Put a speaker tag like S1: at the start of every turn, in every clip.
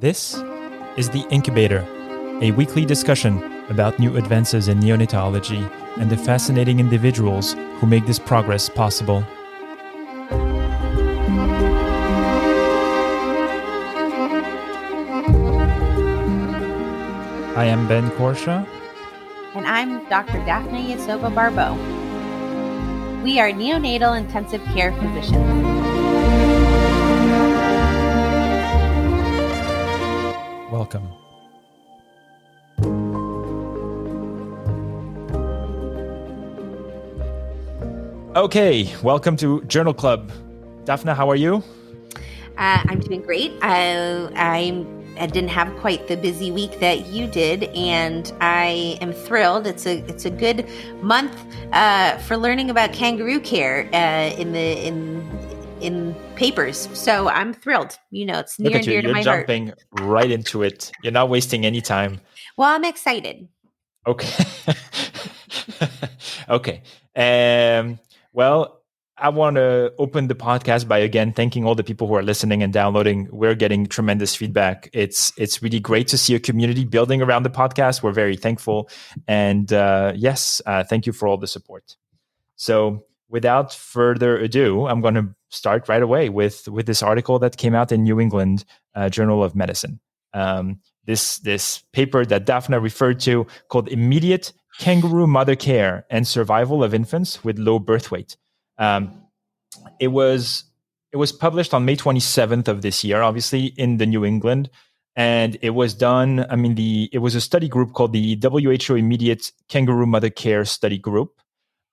S1: This is The Incubator, a weekly discussion about new advances in neonatology and the fascinating individuals who make this progress possible. I am Ben Courchia.
S2: And I'm Dr. Daphna Yasova Barbeau. We are neonatal intensive care physicians.
S1: Welcome. Okay, welcome to Journal Club. Daphna, how are you?
S2: Uh, I'm doing great. I, I'm I didn't have quite the busy week that you did, and I am thrilled. It's a it's a good month uh, for learning about kangaroo care uh, in the in in papers. So I'm thrilled. You know, it's near and dear
S1: you.
S2: to
S1: You're
S2: my
S1: jumping
S2: heart.
S1: right into it. You're not wasting any time.
S2: Well, I'm excited.
S1: Okay. okay. Um, well, I want to open the podcast by again thanking all the people who are listening and downloading. We're getting tremendous feedback. It's it's really great to see a community building around the podcast. We're very thankful, and uh, yes, uh, thank you for all the support. So, without further ado, I'm going to start right away with with this article that came out in New England uh, Journal of Medicine. Um, this this paper that Daphna referred to called "Immediate Kangaroo Mother Care and Survival of Infants with Low Birth Weight." Um, it was it was published on May 27th of this year, obviously in the New England, and it was done. I mean, the it was a study group called the WHO Immediate Kangaroo Mother Care Study Group,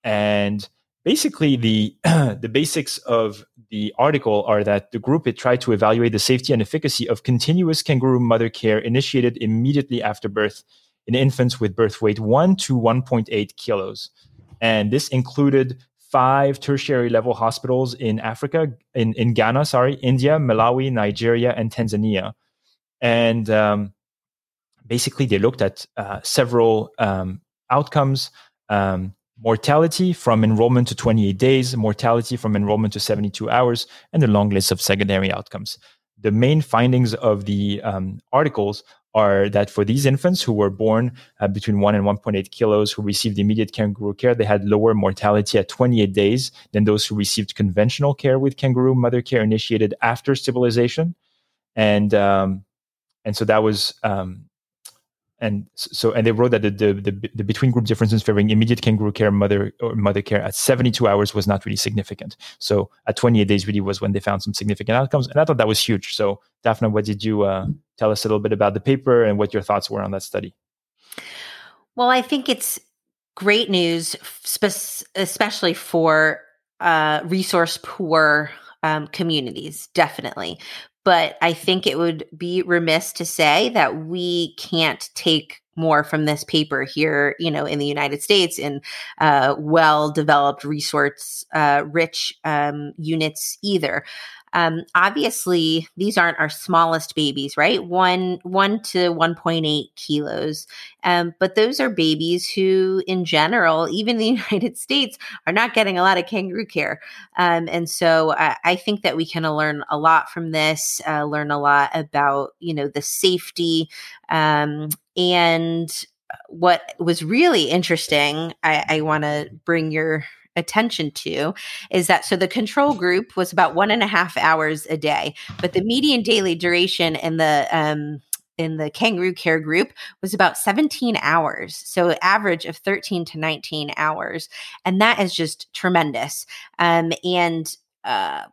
S1: and basically the the basics of the article are that the group it tried to evaluate the safety and efficacy of continuous kangaroo mother care initiated immediately after birth in infants with birth weight 1 to 1.8 kilos and this included five tertiary level hospitals in Africa, in, in Ghana, sorry, India, Malawi, Nigeria, and Tanzania. And um, basically, they looked at uh, several um, outcomes um, mortality from enrollment to 28 days, mortality from enrollment to 72 hours, and a long list of secondary outcomes. The main findings of the um, articles are that for these infants who were born uh, between 1 and 1.8 kilos who received immediate kangaroo care, they had lower mortality at 28 days than those who received conventional care with kangaroo mother care initiated after stabilization. And um, and so that was um, and so and they wrote that the, the, the, the, between group differences favoring immediate kangaroo care mother or mother care at 72 hours was not really significant. So at 28 days really was when they found some significant outcomes and i thought that was huge. So daphna what did you uh, tell us a little bit about the paper and what your thoughts were on that study?
S2: Well i think it's great news spe- especially for uh, resource poor um, communities definitely but I think it would be remiss to say that we can't take more from this paper here, you know, in the United States in uh, well developed resource uh, rich um, units either. Um, obviously, these aren't our smallest babies, right? One one to one point eight kilos, um, but those are babies who, in general, even the United States, are not getting a lot of kangaroo care, um, and so I, I, think that we can learn a lot from this. Uh, learn a lot about you know the safety um, and what was really interesting. I, I want to bring your attention to is that so the control group was about one and a half hours a day, but the median daily duration in the um, in the kangaroo care group was about 17 hours. So average of 13 to 19 hours. And that is just tremendous. Um, and uh,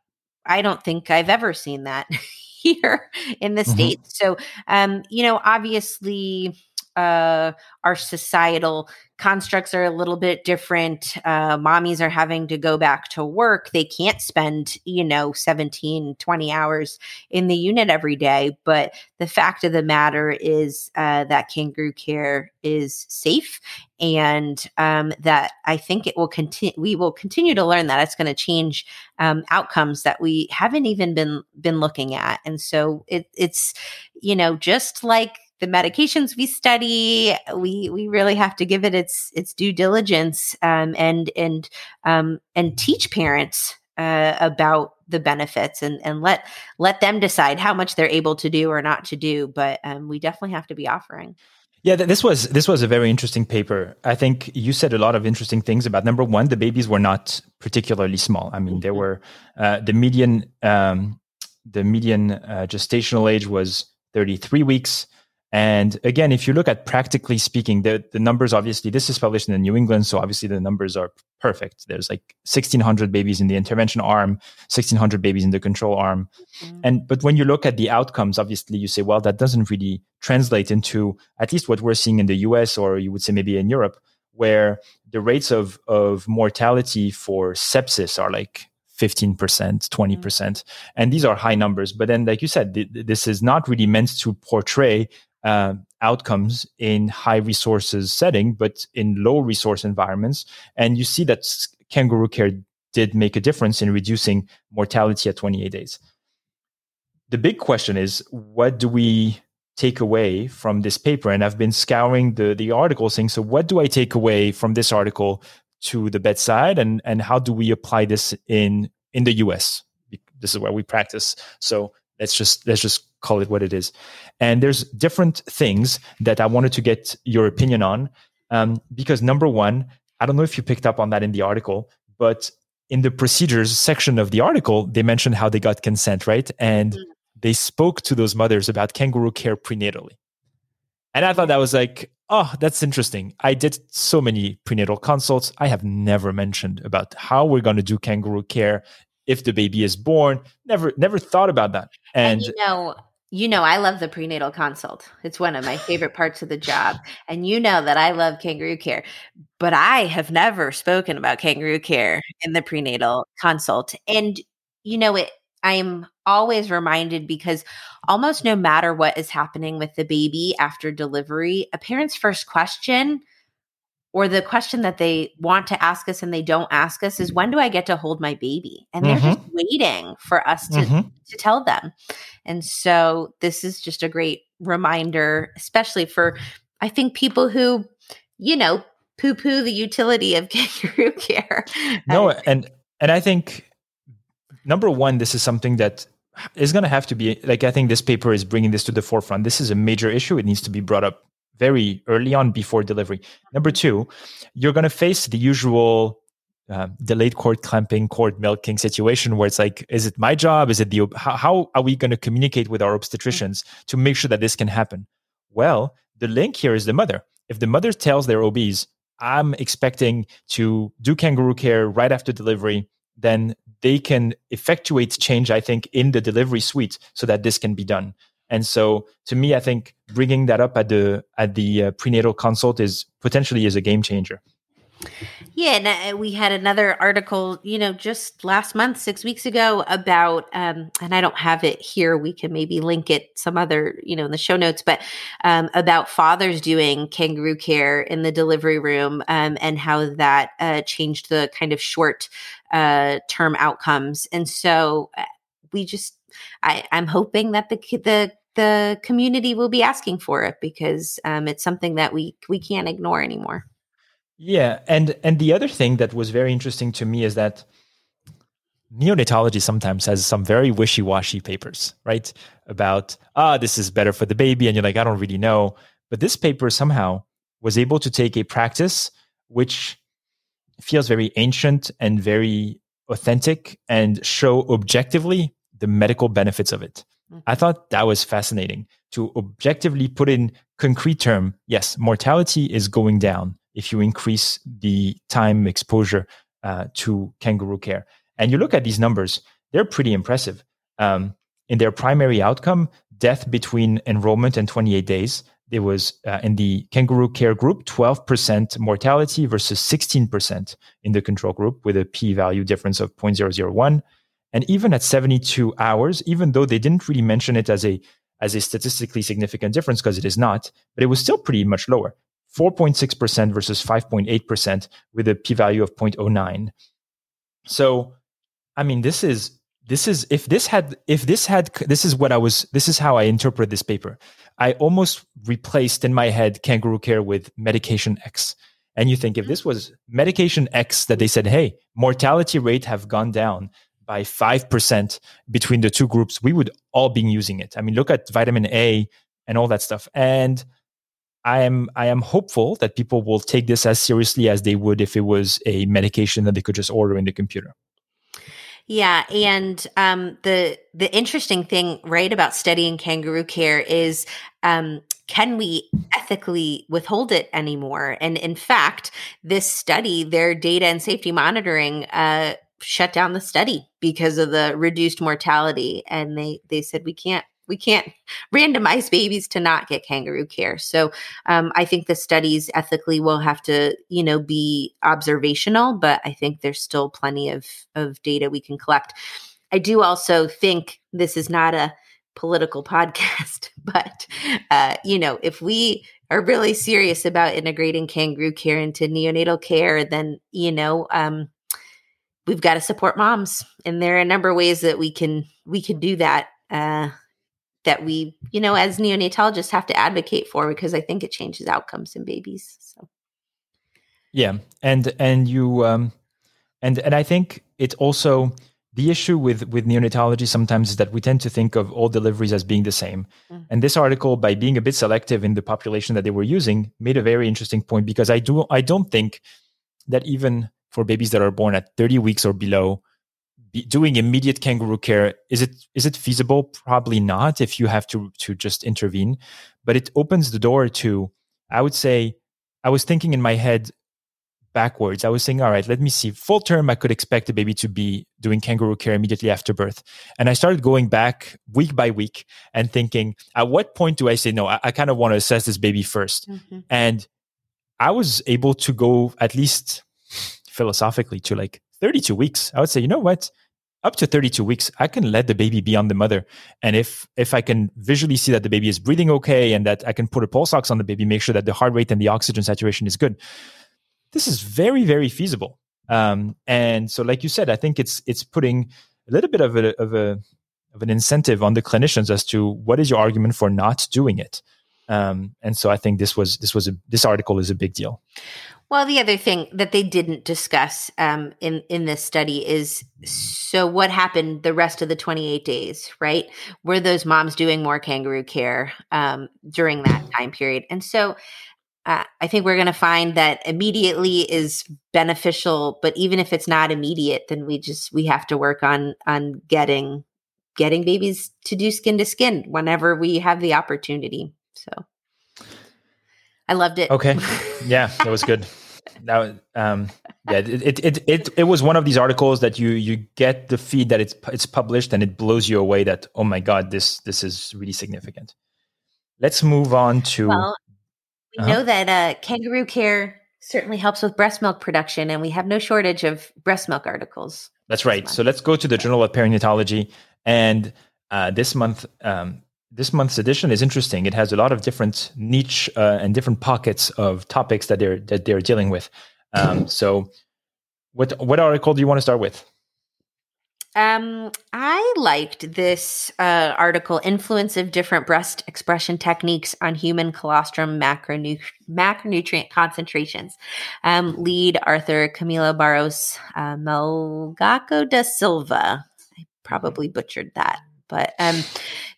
S2: I don't think I've ever seen that here in the mm-hmm. States. So, um, you know, obviously, uh, our societal constructs are a little bit different. Uh, mommies are having to go back to work. They can't spend, you know, 17, 20 hours in the unit every day. But the fact of the matter is uh, that kangaroo care is safe and um, that I think it will continue. We will continue to learn that it's going to change um, outcomes that we haven't even been been looking at. And so it, it's, you know, just like the medications we study we we really have to give it its its due diligence um, and and um, and teach parents uh, about the benefits and and let let them decide how much they're able to do or not to do but um, we definitely have to be offering
S1: yeah, this was this was a very interesting paper. I think you said a lot of interesting things about number one, the babies were not particularly small. I mean, they mm-hmm. were uh, the median um, the median uh, gestational age was 33 weeks. And again, if you look at practically speaking, the, the numbers obviously, this is published in the New England, so obviously the numbers are perfect. There's like 1,600 babies in the intervention arm, 1,600 babies in the control arm. Mm-hmm. And but when you look at the outcomes, obviously you say, well, that doesn't really translate into at least what we're seeing in the US, or you would say maybe in Europe, where the rates of, of mortality for sepsis are like 15%, 20%. Mm-hmm. And these are high numbers. But then, like you said, th- this is not really meant to portray uh, outcomes in high resources setting, but in low resource environments. And you see that kangaroo care did make a difference in reducing mortality at 28 days. The big question is, what do we take away from this paper? And I've been scouring the, the article saying, so what do I take away from this article to the bedside and, and how do we apply this in, in the US? This is where we practice. So let's just, let's just call it what it is. And there's different things that I wanted to get your opinion on. Um, because number one, I don't know if you picked up on that in the article, but in the procedures section of the article, they mentioned how they got consent, right? And mm-hmm. they spoke to those mothers about kangaroo care prenatally. And I thought that was like, oh, that's interesting. I did so many prenatal consults. I have never mentioned about how we're going to do kangaroo care if the baby is born. Never, never thought about that.
S2: And, and you know, you know, I love the prenatal consult. It's one of my favorite parts of the job. And you know that I love kangaroo care, but I have never spoken about kangaroo care in the prenatal consult. And, you know, it, I'm always reminded because almost no matter what is happening with the baby after delivery, a parent's first question or the question that they want to ask us and they don't ask us is when do I get to hold my baby? And they're mm-hmm. just waiting for us to mm-hmm. to tell them. And so this is just a great reminder, especially for I think people who, you know, poo poo the utility of kangaroo care.
S1: No, and and I think number one, this is something that is going to have to be like I think this paper is bringing this to the forefront. This is a major issue. It needs to be brought up very early on before delivery. Number two, you're going to face the usual uh, delayed cord clamping, cord milking situation where it's like, is it my job? Is it the, how, how are we going to communicate with our obstetricians to make sure that this can happen? Well, the link here is the mother. If the mother tells their OBs, I'm expecting to do kangaroo care right after delivery, then they can effectuate change, I think, in the delivery suite so that this can be done. And so, to me, I think bringing that up at the at the uh, prenatal consult is potentially is a game changer.
S2: Yeah, and uh, we had another article, you know, just last month, six weeks ago, about, um, and I don't have it here. We can maybe link it some other, you know, in the show notes, but um, about fathers doing kangaroo care in the delivery room um, and how that uh, changed the kind of short uh, term outcomes. And so uh, we just I, I'm hoping that the the the community will be asking for it because um, it's something that we we can't ignore anymore.
S1: Yeah, and and the other thing that was very interesting to me is that neonatology sometimes has some very wishy-washy papers, right? About ah, this is better for the baby, and you're like, I don't really know. But this paper somehow was able to take a practice which feels very ancient and very authentic and show objectively the medical benefits of it. Mm-hmm. I thought that was fascinating to objectively put in concrete term. Yes, mortality is going down if you increase the time exposure uh, to kangaroo care. And you look at these numbers; they're pretty impressive. Um, in their primary outcome, death between enrollment and 28 days, there was uh, in the kangaroo care group 12% mortality versus 16% in the control group with a p value difference of 0.001 and even at 72 hours, even though they didn't really mention it as a as a statistically significant difference because it is not, but it was still pretty much lower. 4.6% versus 5.8% with a p-value of 0.09. So, I mean, this is this is if this had if this had this is what I was this is how I interpret this paper. I almost replaced in my head kangaroo care with medication X. And you think if mm-hmm. this was medication X that they said, hey, mortality rate have gone down, by 5% between the two groups, we would all be using it. I mean, look at vitamin A and all that stuff. And I am I am hopeful that people will take this as seriously as they would if it was a medication that they could just order in the computer.
S2: Yeah, and um, the the interesting thing, right, about studying kangaroo care is um, can we ethically withhold it anymore? And in fact, this study, their data and safety monitoring, uh, shut down the study because of the reduced mortality, and they they said we can't we can't randomize babies to not get kangaroo care. So um, I think the studies ethically will have to, you know, be observational, but I think there's still plenty of of data we can collect. I do also think this is not a political podcast, but uh, you know, if we are really serious about integrating kangaroo care into neonatal care, then you know, um, we've got to support moms, and there are a number of ways that we can we can do that. Uh, that we, you know, as neonatologists have to advocate for because I think it changes outcomes in babies. So,
S1: yeah, and and you, um, and and I think it also the issue with with neonatology sometimes is that we tend to think of all deliveries as being the same. Mm-hmm. And this article, by being a bit selective in the population that they were using, made a very interesting point because I do I don't think that even for babies that are born at 30 weeks or below, doing immediate kangaroo care is it is it feasible? Probably not if you have to to just intervene, but it opens the door to. I would say I was thinking in my head backwards. I was saying, all right, let me see. Full term, I could expect the baby to be doing kangaroo care immediately after birth. And I started going back week by week and thinking, at what point do I say, no, I, I kind of want to assess this baby 1st mm-hmm. And I was able to go at least philosophically to like 32 weeks. I would say, you know what? Up to 32 weeks, I can let the baby be on the mother. And if if I can visually see that the baby is breathing okay and that I can put a pulse ox on the baby, make sure that the heart rate and the oxygen saturation is good, this is very very feasible um, and so like you said i think it's it's putting a little bit of a of a of an incentive on the clinicians as to what is your argument for not doing it um, and so i think this was this was a this article is a big deal
S2: well, the other thing that they didn't discuss um, in in this study is so what happened the rest of the 28 days, right? Were those moms doing more kangaroo care um, during that time period? And so uh, I think we're going to find that immediately is beneficial, but even if it's not immediate, then we just we have to work on on getting getting babies to do skin to skin whenever we have the opportunity. So I loved it.
S1: Okay, yeah, that was good. that um, yeah, it, it it it was one of these articles that you you get the feed that it's it's published and it blows you away that oh my god this this is really significant. Let's move on to.
S2: Well, we uh-huh. know that uh, kangaroo care certainly helps with breast milk production, and we have no shortage of breast milk articles.
S1: That's right. So let's go to the Journal of Perinatology, and uh, this month, um, this month's edition is interesting. It has a lot of different niche uh, and different pockets of topics that they're that they're dealing with. Um, so, what what article do you want to start with?
S2: Um, I liked this uh, article, Influence of Different Breast Expression Techniques on Human Colostrum Macronu- Macronutrient Concentrations. Um, lead Arthur Camilo Barros uh, Melgaco da Silva. I probably butchered that, but um,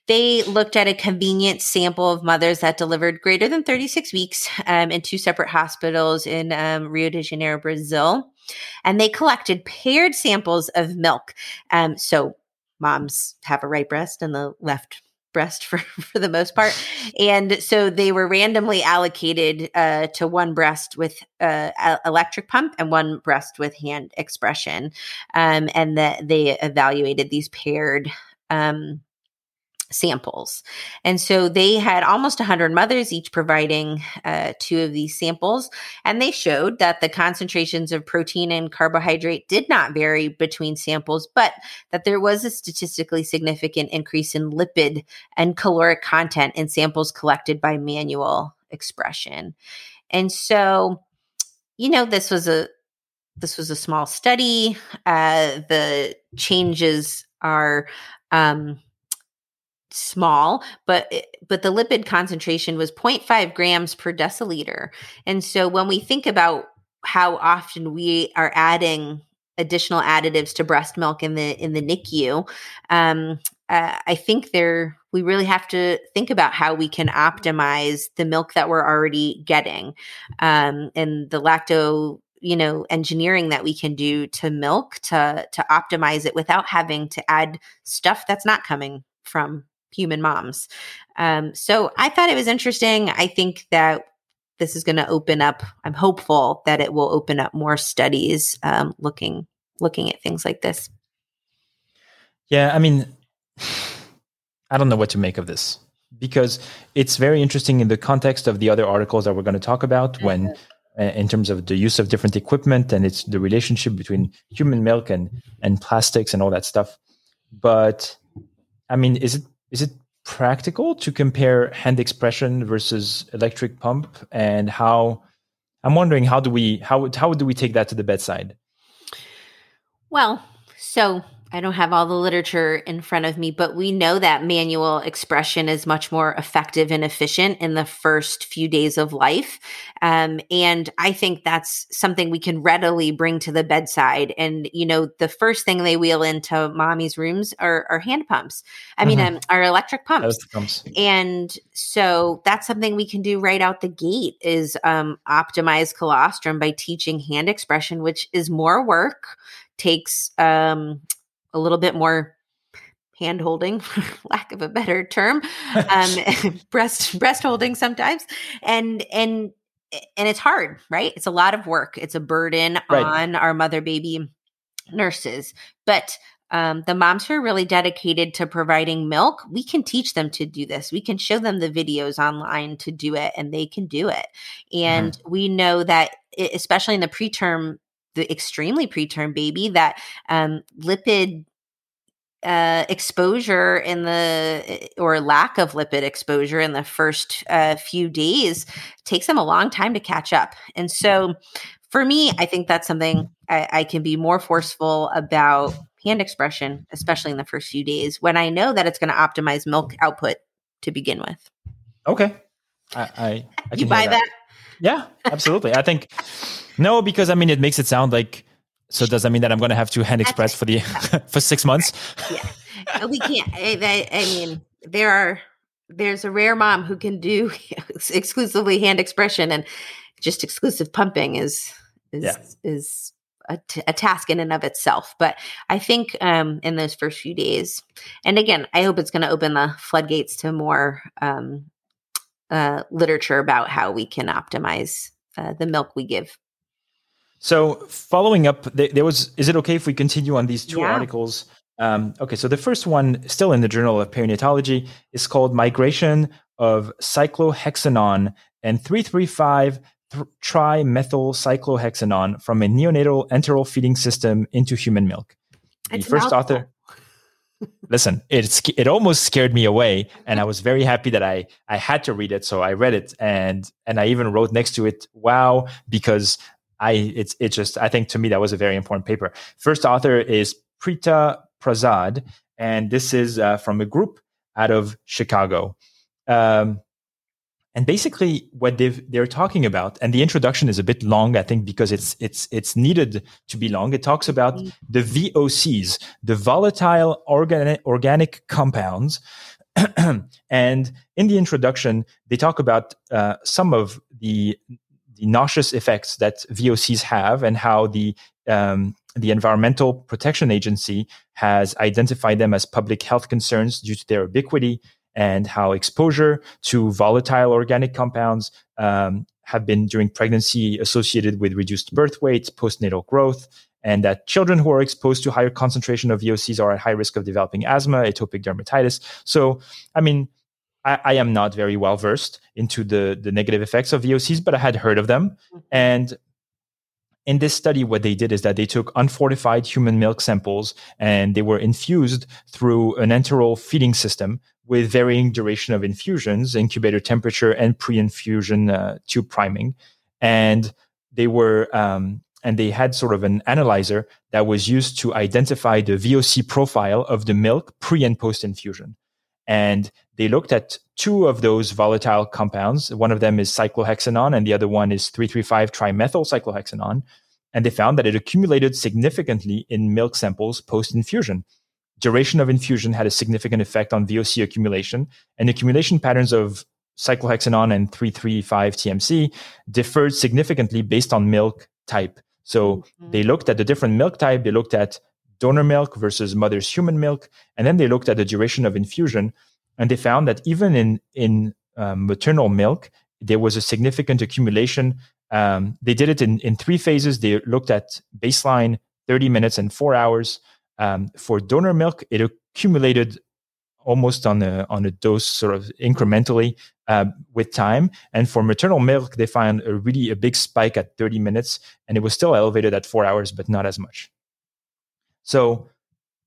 S2: they looked at a convenient sample of mothers that delivered greater than 36 weeks um, in two separate hospitals in um, Rio de Janeiro, Brazil and they collected paired samples of milk. Um, so moms have a right breast and the left breast for, for the most part. And so they were randomly allocated uh, to one breast with uh, electric pump and one breast with hand expression. Um, and that they evaluated these paired um, samples. And so they had almost 100 mothers, each providing uh, two of these samples. And they showed that the concentrations of protein and carbohydrate did not vary between samples, but that there was a statistically significant increase in lipid and caloric content in samples collected by manual expression. And so, you know, this was a this was a small study. Uh, the changes are um, small, but but the lipid concentration was 0.5 grams per deciliter. And so when we think about how often we are adding additional additives to breast milk in the in the NICU. Um, uh, I think there we really have to think about how we can optimize the milk that we're already getting, um, and the lacto you know engineering that we can do to milk to to optimize it without having to add stuff that's not coming from human moms. Um, so I thought it was interesting. I think that this is going to open up. I'm hopeful that it will open up more studies um, looking looking at things like this.
S1: Yeah, I mean, I don't know what to make of this because it's very interesting in the context of the other articles that we're going to talk about when uh, in terms of the use of different equipment and it's the relationship between human milk and and plastics and all that stuff but i mean is it is it practical to compare hand expression versus electric pump? And how i'm wondering how do we how how do we take that to the bedside?
S2: Well so I don't have all the literature in front of me, but we know that manual expression is much more effective and efficient in the first few days of life. Um, and I think that's something we can readily bring to the bedside. And, you know, the first thing they wheel into mommy's rooms are, are hand pumps. I mm-hmm. mean, um, are electric pumps. pumps. And so that's something we can do right out the gate is um, optimize colostrum by teaching hand expression, which is more work takes um, a little bit more hand holding lack of a better term um, breast breast holding sometimes and and and it's hard right it's a lot of work it's a burden right. on our mother baby nurses but um, the moms who are really dedicated to providing milk, we can teach them to do this. We can show them the videos online to do it, and they can do it. And mm-hmm. we know that, it, especially in the preterm the extremely preterm baby that um, lipid uh, exposure in the eh, or lack of lipid exposure in the first uh, few days takes them a long time to catch up. And so, for me, I think that's something I, I can be more forceful about hand expression, especially in the first few days when I know that it's going to optimize milk output to begin with.
S1: Okay, I, I, I
S2: you buy that. that.
S1: Yeah, absolutely. I think no, because I mean, it makes it sound like. So does that mean that I'm going to have to hand express for the for six months?
S2: yeah, uh, we can't. I, I mean, there are there's a rare mom who can do exclusively hand expression, and just exclusive pumping is is yeah. is a, t- a task in and of itself. But I think um, in those first few days, and again, I hope it's going to open the floodgates to more um, uh, literature about how we can optimize uh, the milk we give.
S1: So, following up, there was. Is it okay if we continue on these two yeah. articles? Um, okay, so the first one, still in the Journal of Perinatology, is called "Migration of Cyclohexanone and 335 th- trimethyl cyclohexanone from a neonatal enteral feeding system into human milk." The it's first author listen it's it almost scared me away and i was very happy that i i had to read it so i read it and and i even wrote next to it wow because i it's it just i think to me that was a very important paper. First author is preeta prasad and this is uh, from a group out of chicago. Um, and basically what they they're talking about and the introduction is a bit long i think because it's it's it's needed to be long it talks about mm-hmm. the vocs the volatile organic organic compounds and in the introduction they talk about uh, some of the the nauseous effects that vocs have and how the um, the Environmental Protection Agency has identified them as public health concerns due to their ubiquity and how exposure to volatile organic compounds um, have been during pregnancy associated with reduced birth weight, postnatal growth, and that children who are exposed to higher concentration of VOCs are at high risk of developing asthma, atopic dermatitis. So, I mean, I, I am not very well versed into the the negative effects of VOCs, but I had heard of them, mm-hmm. and in this study, what they did is that they took unfortified human milk samples and they were infused through an enteral feeding system with varying duration of infusions, incubator temperature, and pre-infusion uh, tube priming. And they were um, and they had sort of an analyzer that was used to identify the VOC profile of the milk pre and post infusion. And they looked at two of those volatile compounds. One of them is cyclohexanone, and the other one is 335 trimethyl cyclohexanone. and they found that it accumulated significantly in milk samples post infusion. Duration of infusion had a significant effect on VOC accumulation, and accumulation patterns of cyclohexanone and 335 TMC differed significantly based on milk type. So mm-hmm. they looked at the different milk type, they looked at donor milk versus mother's human milk, and then they looked at the duration of infusion, and they found that even in in um, maternal milk, there was a significant accumulation. Um, they did it in in three phases. They looked at baseline, 30 minutes, and four hours. Um, for donor milk, it accumulated almost on a on a dose sort of incrementally uh, with time. And for maternal milk, they find a really a big spike at 30 minutes, and it was still elevated at four hours, but not as much. So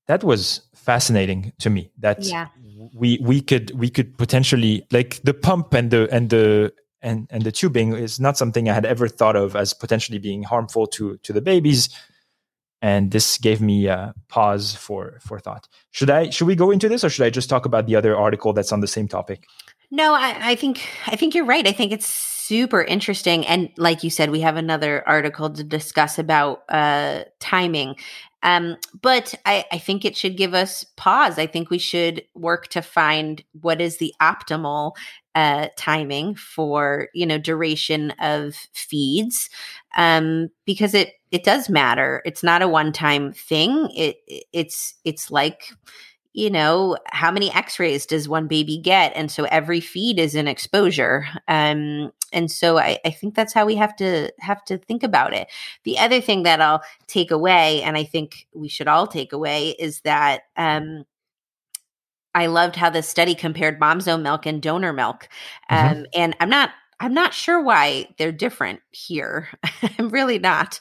S1: that was fascinating to me. That yeah. we we could we could potentially like the pump and the and the and and the tubing is not something I had ever thought of as potentially being harmful to to the babies and this gave me a pause for for thought should i should we go into this or should i just talk about the other article that's on the same topic
S2: no i, I think i think you're right i think it's super interesting and like you said we have another article to discuss about uh timing um, but I, I think it should give us pause. I think we should work to find what is the optimal uh, timing for you know duration of feeds um, because it it does matter. It's not a one time thing. It it's it's like you know how many x-rays does one baby get and so every feed is an exposure um, and so I, I think that's how we have to have to think about it the other thing that i'll take away and i think we should all take away is that um, I loved how the study compared mom's own milk and donor milk. Mm-hmm. Um, and I'm not I'm not sure why they're different here. I'm really not,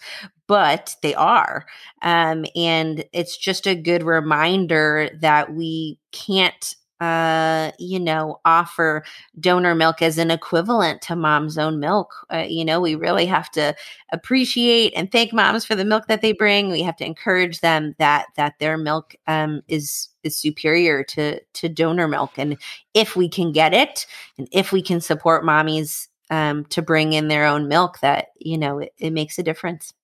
S2: but they are. Um, and it's just a good reminder that we can't uh, you know, offer donor milk as an equivalent to mom's own milk. Uh, you know, we really have to appreciate and thank moms for the milk that they bring. We have to encourage them that that their milk um, is is superior to to donor milk, and if we can get it, and if we can support mommies um, to bring in their own milk, that you know, it, it makes a difference.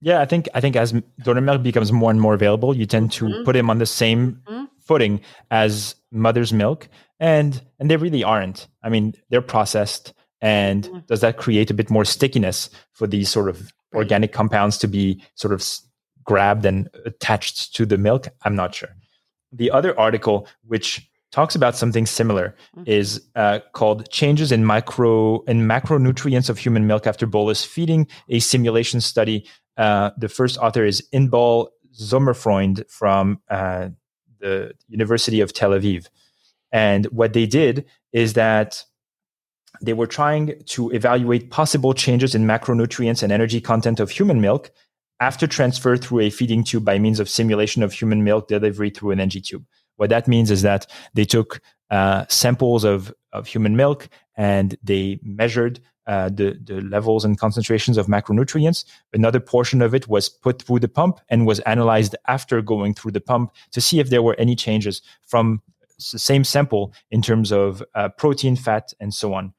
S1: Yeah, I think I think as donor milk becomes more and more available, you tend to mm-hmm. put them on the same mm-hmm. footing as mother's milk, and and they really aren't. I mean, they're processed, and mm-hmm. does that create a bit more stickiness for these sort of organic compounds to be sort of grabbed and attached to the milk? I'm not sure. The other article, which talks about something similar mm-hmm. is uh, called changes in micro and macronutrients of human milk after bolus feeding a simulation study uh, the first author is Inbal Sommerfreund from uh, the University of Tel Aviv. And what they did is that they were trying to evaluate possible changes in macronutrients and energy content of human milk after transfer through a feeding tube by means of simulation of human milk delivery through an NG tube. What that means is that they took uh, samples of, of human milk and they measured uh, the, the levels and concentrations of macronutrients. Another portion of it was put through the pump and was analyzed after going through the pump to see if there were any changes from the same sample in terms of uh, protein, fat, and so on.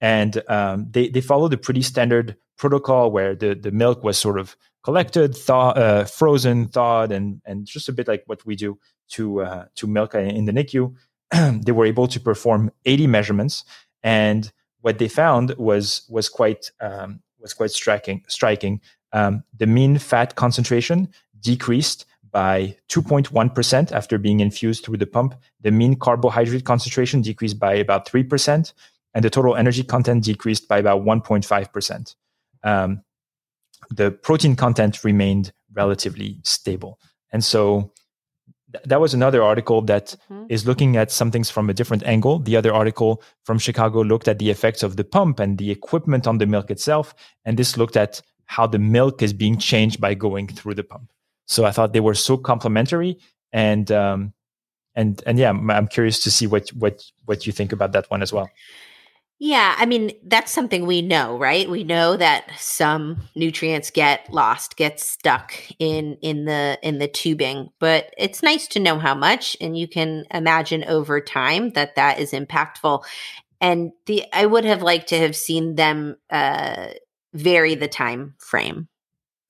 S1: And um, they, they followed a pretty standard protocol where the, the milk was sort of collected, thaw, uh, frozen, thawed, and, and just a bit like what we do to, uh, to milk in the NICU. they were able to perform 80 measurements and what they found was was quite um, was quite striking. Striking. Um, the mean fat concentration decreased by 2.1% after being infused through the pump. The mean carbohydrate concentration decreased by about 3%, and the total energy content decreased by about 1.5%. Um, the protein content remained relatively stable. And so that was another article that mm-hmm. is looking at some things from a different angle. The other article from Chicago looked at the effects of the pump and the equipment on the milk itself. And this looked at how the milk is being changed by going through the pump. So I thought they were so complementary. And, um, and, and yeah, I'm curious to see what, what, what you think about that one as well.
S2: Yeah, I mean, that's something we know, right? We know that some nutrients get lost, get stuck in in the in the tubing, but it's nice to know how much and you can imagine over time that that is impactful. And the I would have liked to have seen them uh vary the time frame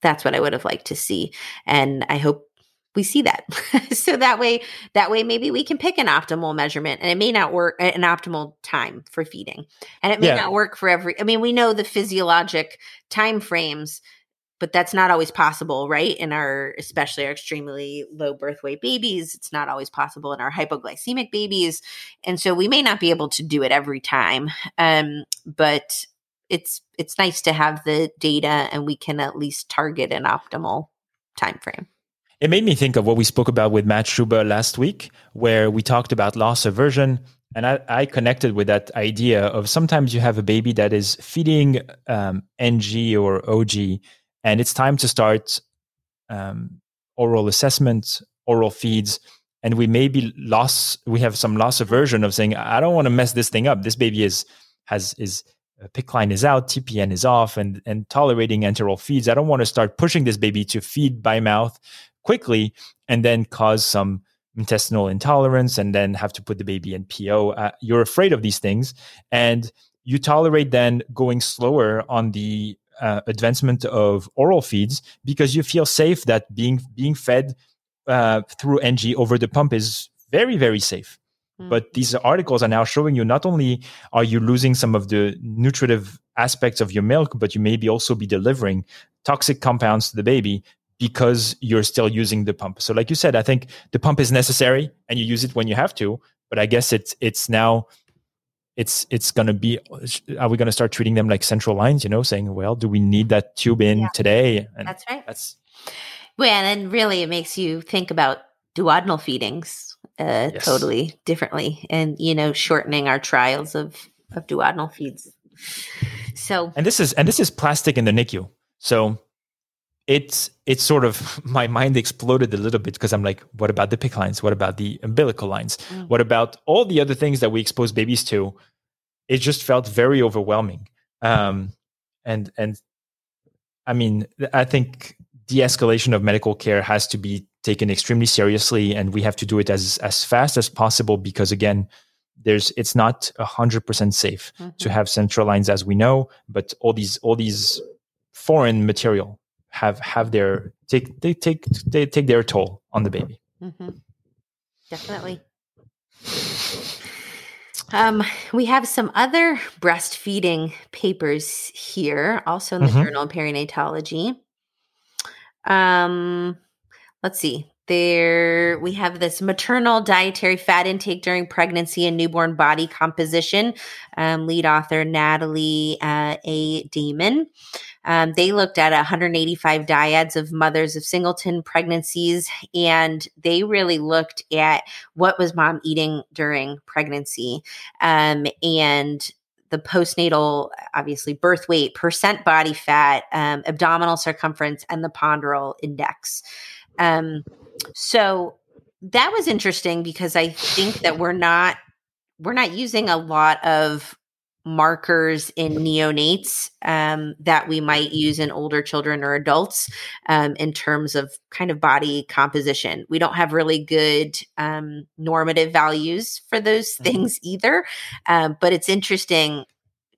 S2: that's what I would have liked to see. And I hope we see that. so that way, that way, maybe we can pick an optimal measurement and it may not work an optimal time for feeding. And it may yeah. not work for every, I mean, we know the physiologic time frames, but that's not always possible, right? In our, especially our extremely low birth weight babies, it's not always possible in our hypoglycemic babies. And so we may not be able to do it every time. Um, but it's, it's nice to have the data and we can at least target an optimal time frame.
S1: It made me think of what we spoke about with Matt Schuber last week, where we talked about loss aversion. And I, I connected with that idea of sometimes you have a baby that is feeding um, NG or OG, and it's time to start um, oral assessment, oral feeds, and we may be loss. We have some loss aversion of saying, I don't want to mess this thing up. This baby is has is PICC line is out, TPN is off, and and tolerating enteral feeds. I don't want to start pushing this baby to feed by mouth quickly and then cause some intestinal intolerance and then have to put the baby in PO. Uh, you're afraid of these things and you tolerate then going slower on the uh, advancement of oral feeds because you feel safe that being being fed uh, through NG over the pump is very very safe. Mm. But these articles are now showing you not only are you losing some of the nutritive aspects of your milk, but you maybe also be delivering toxic compounds to the baby because you're still using the pump. So like you said, I think the pump is necessary and you use it when you have to, but I guess it's it's now it's it's going to be are we going to start treating them like central lines, you know, saying, well, do we need that tube in yeah. today?
S2: And that's right.
S1: That's
S2: well, and really it makes you think about duodenal feedings uh, yes. totally differently and you know shortening our trials of of duodenal feeds. So
S1: And this is and this is plastic in the NICU. So it's it's sort of my mind exploded a little bit because I'm like, what about the PICC lines? What about the umbilical lines? Mm. What about all the other things that we expose babies to? It just felt very overwhelming. Um, and and I mean, I think de-escalation of medical care has to be taken extremely seriously, and we have to do it as as fast as possible because again, there's it's not hundred percent safe mm-hmm. to have central lines as we know, but all these all these foreign material have have their take they take they take their toll on the baby.
S2: Mm-hmm. Definitely. Um, we have some other breastfeeding papers here, also in the mm-hmm. Journal of Perinatology. Um, let's see. There we have this maternal dietary fat intake during pregnancy and newborn body composition. Um, lead author Natalie uh, A. Damon. Um, they looked at 185 dyads of mothers of singleton pregnancies, and they really looked at what was mom eating during pregnancy um, and the postnatal, obviously, birth weight, percent body fat, um, abdominal circumference, and the ponderal index. Um, so that was interesting because I think that we're not we're not using a lot of markers in neonates um, that we might use in older children or adults um, in terms of kind of body composition. We don't have really good um, normative values for those mm-hmm. things either, um, but it's interesting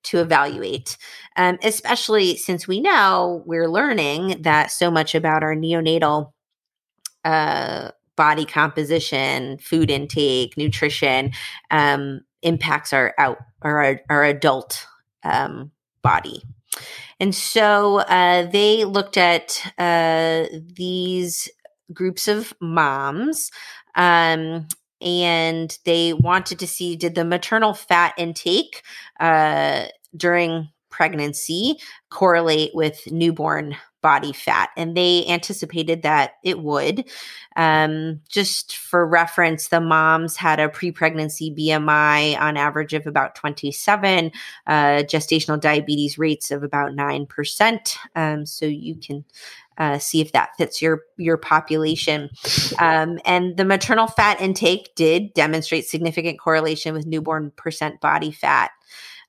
S2: to evaluate, um, especially since we know we're learning that so much about our neonatal. Uh, body composition, food intake, nutrition, um, impacts our out our our adult um, body. And so uh, they looked at uh, these groups of moms um, and they wanted to see did the maternal fat intake uh, during pregnancy correlate with newborn body fat. And they anticipated that it would. Um, just for reference, the moms had a pre pregnancy BMI on average of about 27, uh, gestational diabetes rates of about 9%. Um, so you can. Uh, see if that fits your your population. Um, and the maternal fat intake did demonstrate significant correlation with newborn percent body fat.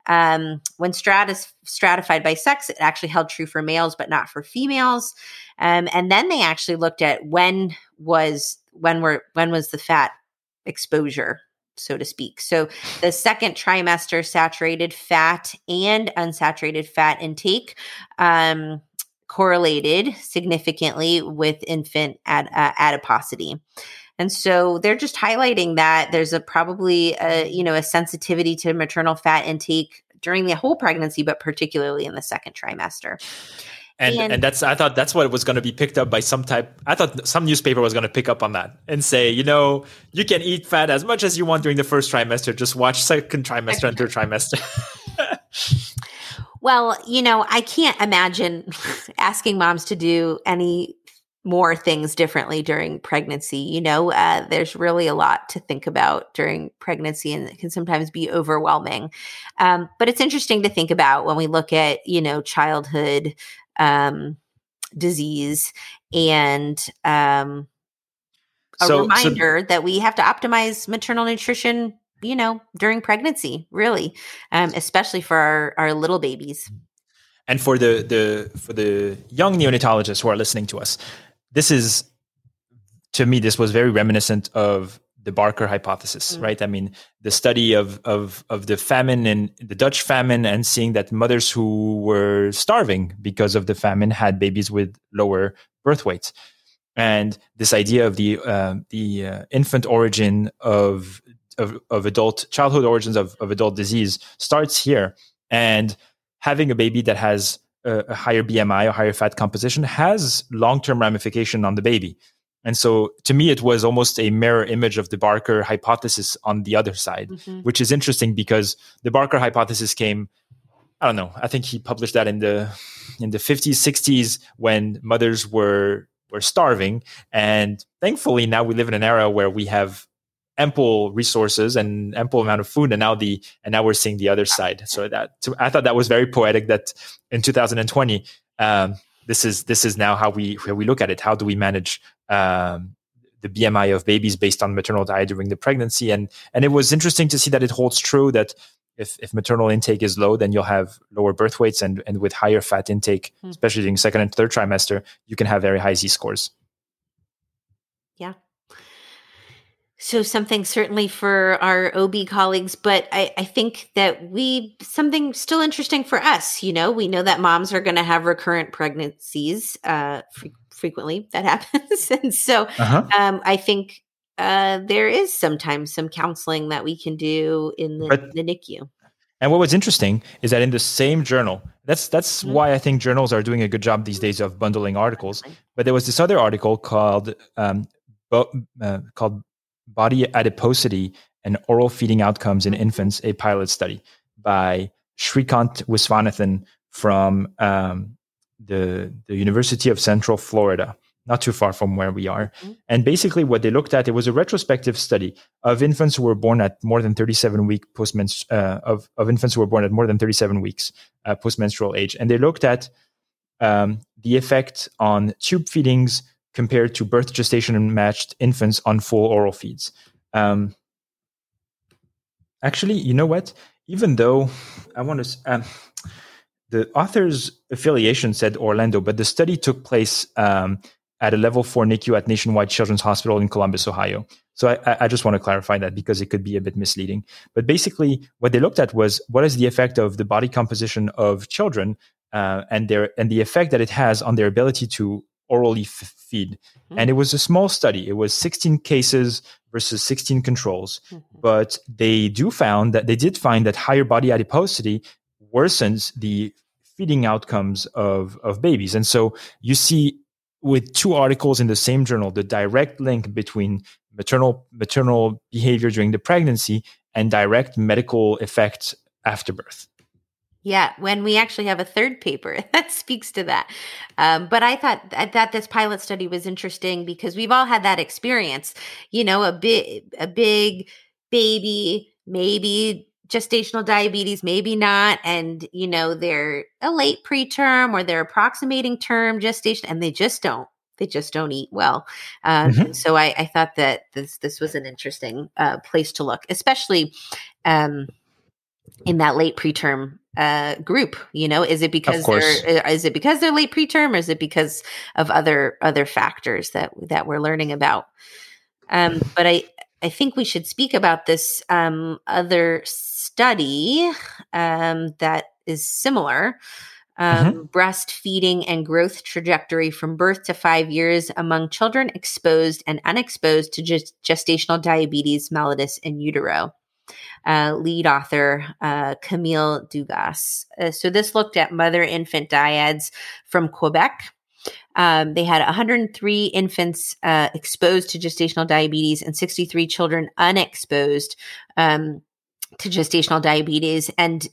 S2: Um, when stratified by sex, it actually held true for males, but not for females. Um, and then they actually looked at when was when were when was the fat exposure so to speak. So the second trimester saturated fat and unsaturated fat intake um, correlated significantly with infant ad, uh, adiposity. And so they're just highlighting that there's a probably a, you know a sensitivity to maternal fat intake during the whole pregnancy, but particularly in the second trimester.
S1: And, and, and that's I thought that's what was going to be picked up by some type. I thought some newspaper was going to pick up on that and say, you know, you can eat fat as much as you want during the first trimester. Just watch second trimester and third trimester.
S2: well, you know, I can't imagine asking moms to do any more things differently during pregnancy. You know, uh, there's really a lot to think about during pregnancy, and it can sometimes be overwhelming. Um, but it's interesting to think about when we look at, you know, childhood um, disease and um, a so, reminder so, that we have to optimize maternal nutrition you know during pregnancy really um, especially for our, our little babies
S1: and for the the for the young neonatologists who are listening to us this is to me this was very reminiscent of the Barker hypothesis, mm-hmm. right? I mean, the study of of of the famine and the Dutch famine, and seeing that mothers who were starving because of the famine had babies with lower birth weights, and this idea of the uh, the uh, infant origin of, of of adult childhood origins of, of adult disease starts here, and having a baby that has a, a higher BMI or higher fat composition has long term ramification on the baby and so to me, it was almost a mirror image of the Barker hypothesis on the other side, mm-hmm. which is interesting because the Barker hypothesis came, I don't know, I think he published that in the in the 50s, 60s when mothers were were starving. And thankfully now we live in an era where we have ample resources and ample amount of food and now the and now we're seeing the other side so that so i thought that was very poetic that in 2020 um, this is this is now how we how we look at it. How do we manage um, the BMI of babies based on maternal diet during the pregnancy? And and it was interesting to see that it holds true that if, if maternal intake is low, then you'll have lower birth weights, and and with higher fat intake, hmm. especially during second and third trimester, you can have very high Z scores.
S2: So something certainly for our OB colleagues, but I, I, think that we something still interesting for us. You know, we know that moms are going to have recurrent pregnancies uh, fre- frequently. That happens, and so uh-huh. um, I think uh, there is sometimes some counseling that we can do in the, but, the NICU.
S1: And what was interesting is that in the same journal, that's that's mm-hmm. why I think journals are doing a good job these days of bundling articles. But there was this other article called um, bo- uh, called Body Adiposity and Oral Feeding Outcomes in Infants, a pilot study by Sreekanth Viswanathan from um, the, the University of Central Florida, not too far from where we are. Mm-hmm. And basically, what they looked at, it was a retrospective study of infants who were born at more than 37 week postmenstru- uh, of, of infants who were born at more than 37 weeks uh, postmenstrual age. And they looked at um, the effect on tube feedings, compared to birth gestation matched infants on full oral feeds. Um, actually, you know what? Even though I want to, um, the author's affiliation said Orlando, but the study took place um, at a level four NICU at Nationwide Children's Hospital in Columbus, Ohio. So I, I, just want to clarify that because it could be a bit misleading. But basically, what they looked at was what is the effect of the body composition of children uh, and their and the effect that it has on their ability to orally f- feed. Mm-hmm. And it was a small study. It was 16 cases versus 16 controls. Mm-hmm. But they do found that they did find that higher body adiposity worsens the feeding outcomes of, of babies. And so you see with two articles in the same journal, the direct link between maternal maternal behavior during the pregnancy and direct medical effects after birth.
S2: Yeah, when we actually have a third paper that speaks to that. Um, but I thought that this pilot study was interesting because we've all had that experience. You know, a big, a big baby, maybe gestational diabetes, maybe not, and you know they're a late preterm or they're approximating term gestation, and they just don't they just don't eat well. Um, mm-hmm. So I, I, thought that this this was an interesting uh, place to look, especially um, in that late preterm uh, group? You know, is it because they're uh, is it because they're late preterm, or is it because of other other factors that that we're learning about? Um, but I I think we should speak about this um, other study um, that is similar. um, mm-hmm. breastfeeding and growth trajectory from birth to five years among children exposed and unexposed to gest- gestational diabetes mellitus in utero. Uh, lead author uh, Camille Dugas. Uh, so this looked at mother infant dyads from Quebec. Um, they had 103 infants uh, exposed to gestational diabetes and 63 children unexposed um, to gestational diabetes. And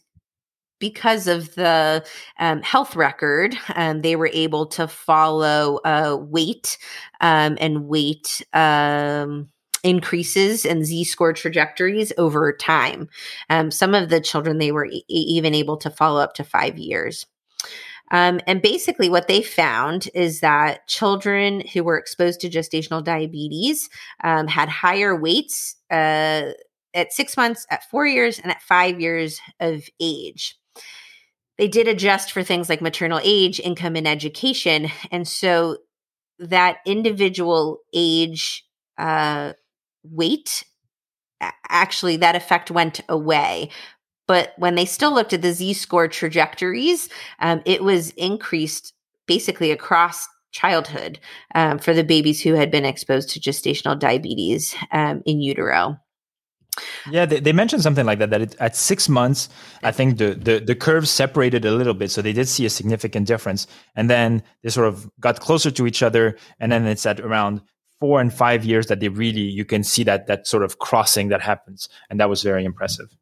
S2: because of the um, health record, um, they were able to follow uh, weight um, and weight um, increases and Z score trajectories over time. Um, some of the children they were e- even able to follow up to five years. Um, and basically, what they found is that children who were exposed to gestational diabetes had higher weights uh, at six months, at four years, and at five years of age they did adjust for things like maternal age, income, and education. And so that individual age uh, weight, actually, that effect went away. But when they still looked at the Z score trajectories, um, it was increased basically across childhood um, for the babies who had been exposed to gestational diabetes um, in utero.
S1: Yeah, they, they mentioned something like that. That it, at six months, I think the, the the curves separated a little bit, so they did see a significant difference, and then they sort of got closer to each other, and then it's at around four and five years that they really you can see that that sort of crossing that happens, and that was very impressive.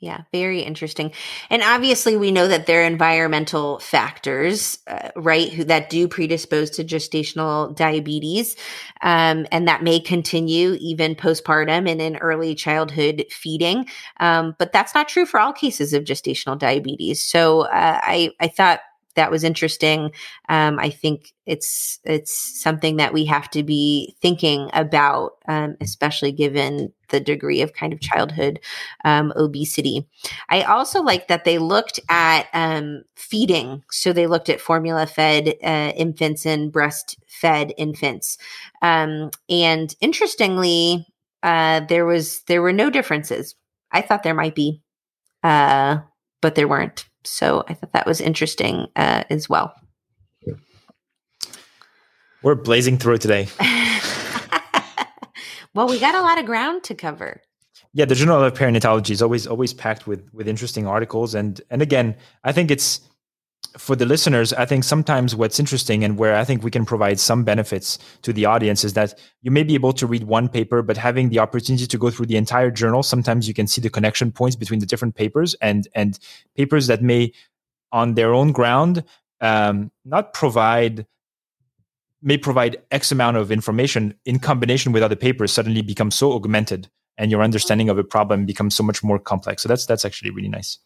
S2: Yeah, very interesting. And obviously, we know that there are environmental factors, uh, right, who, that do predispose to gestational diabetes. Um, and that may continue even postpartum and in early childhood feeding. Um, but that's not true for all cases of gestational diabetes. So uh, I, I thought that was interesting. Um, I think it's it's something that we have to be thinking about, um, especially given the degree of kind of childhood um, obesity. I also like that they looked at um, feeding. So they looked at formula fed uh, infants and breastfed infants, um, and interestingly, uh, there was there were no differences. I thought there might be, uh, but there weren't. So I thought that was interesting uh, as well.
S1: We're blazing through today.
S2: well, we got a lot of ground to cover.
S1: Yeah, the Journal of Perinatology is always always packed with with interesting articles, and and again, I think it's for the listeners, I think sometimes what's interesting and where I think we can provide some benefits to the audience is that you may be able to read one paper, but having the opportunity to go through the entire journal, sometimes you can see the connection points between the different papers and and papers that may, on their own ground, um, not provide may provide X amount of information in combination with other papers suddenly become so augmented and your understanding of a problem becomes so much more complex. So that's that's actually really nice.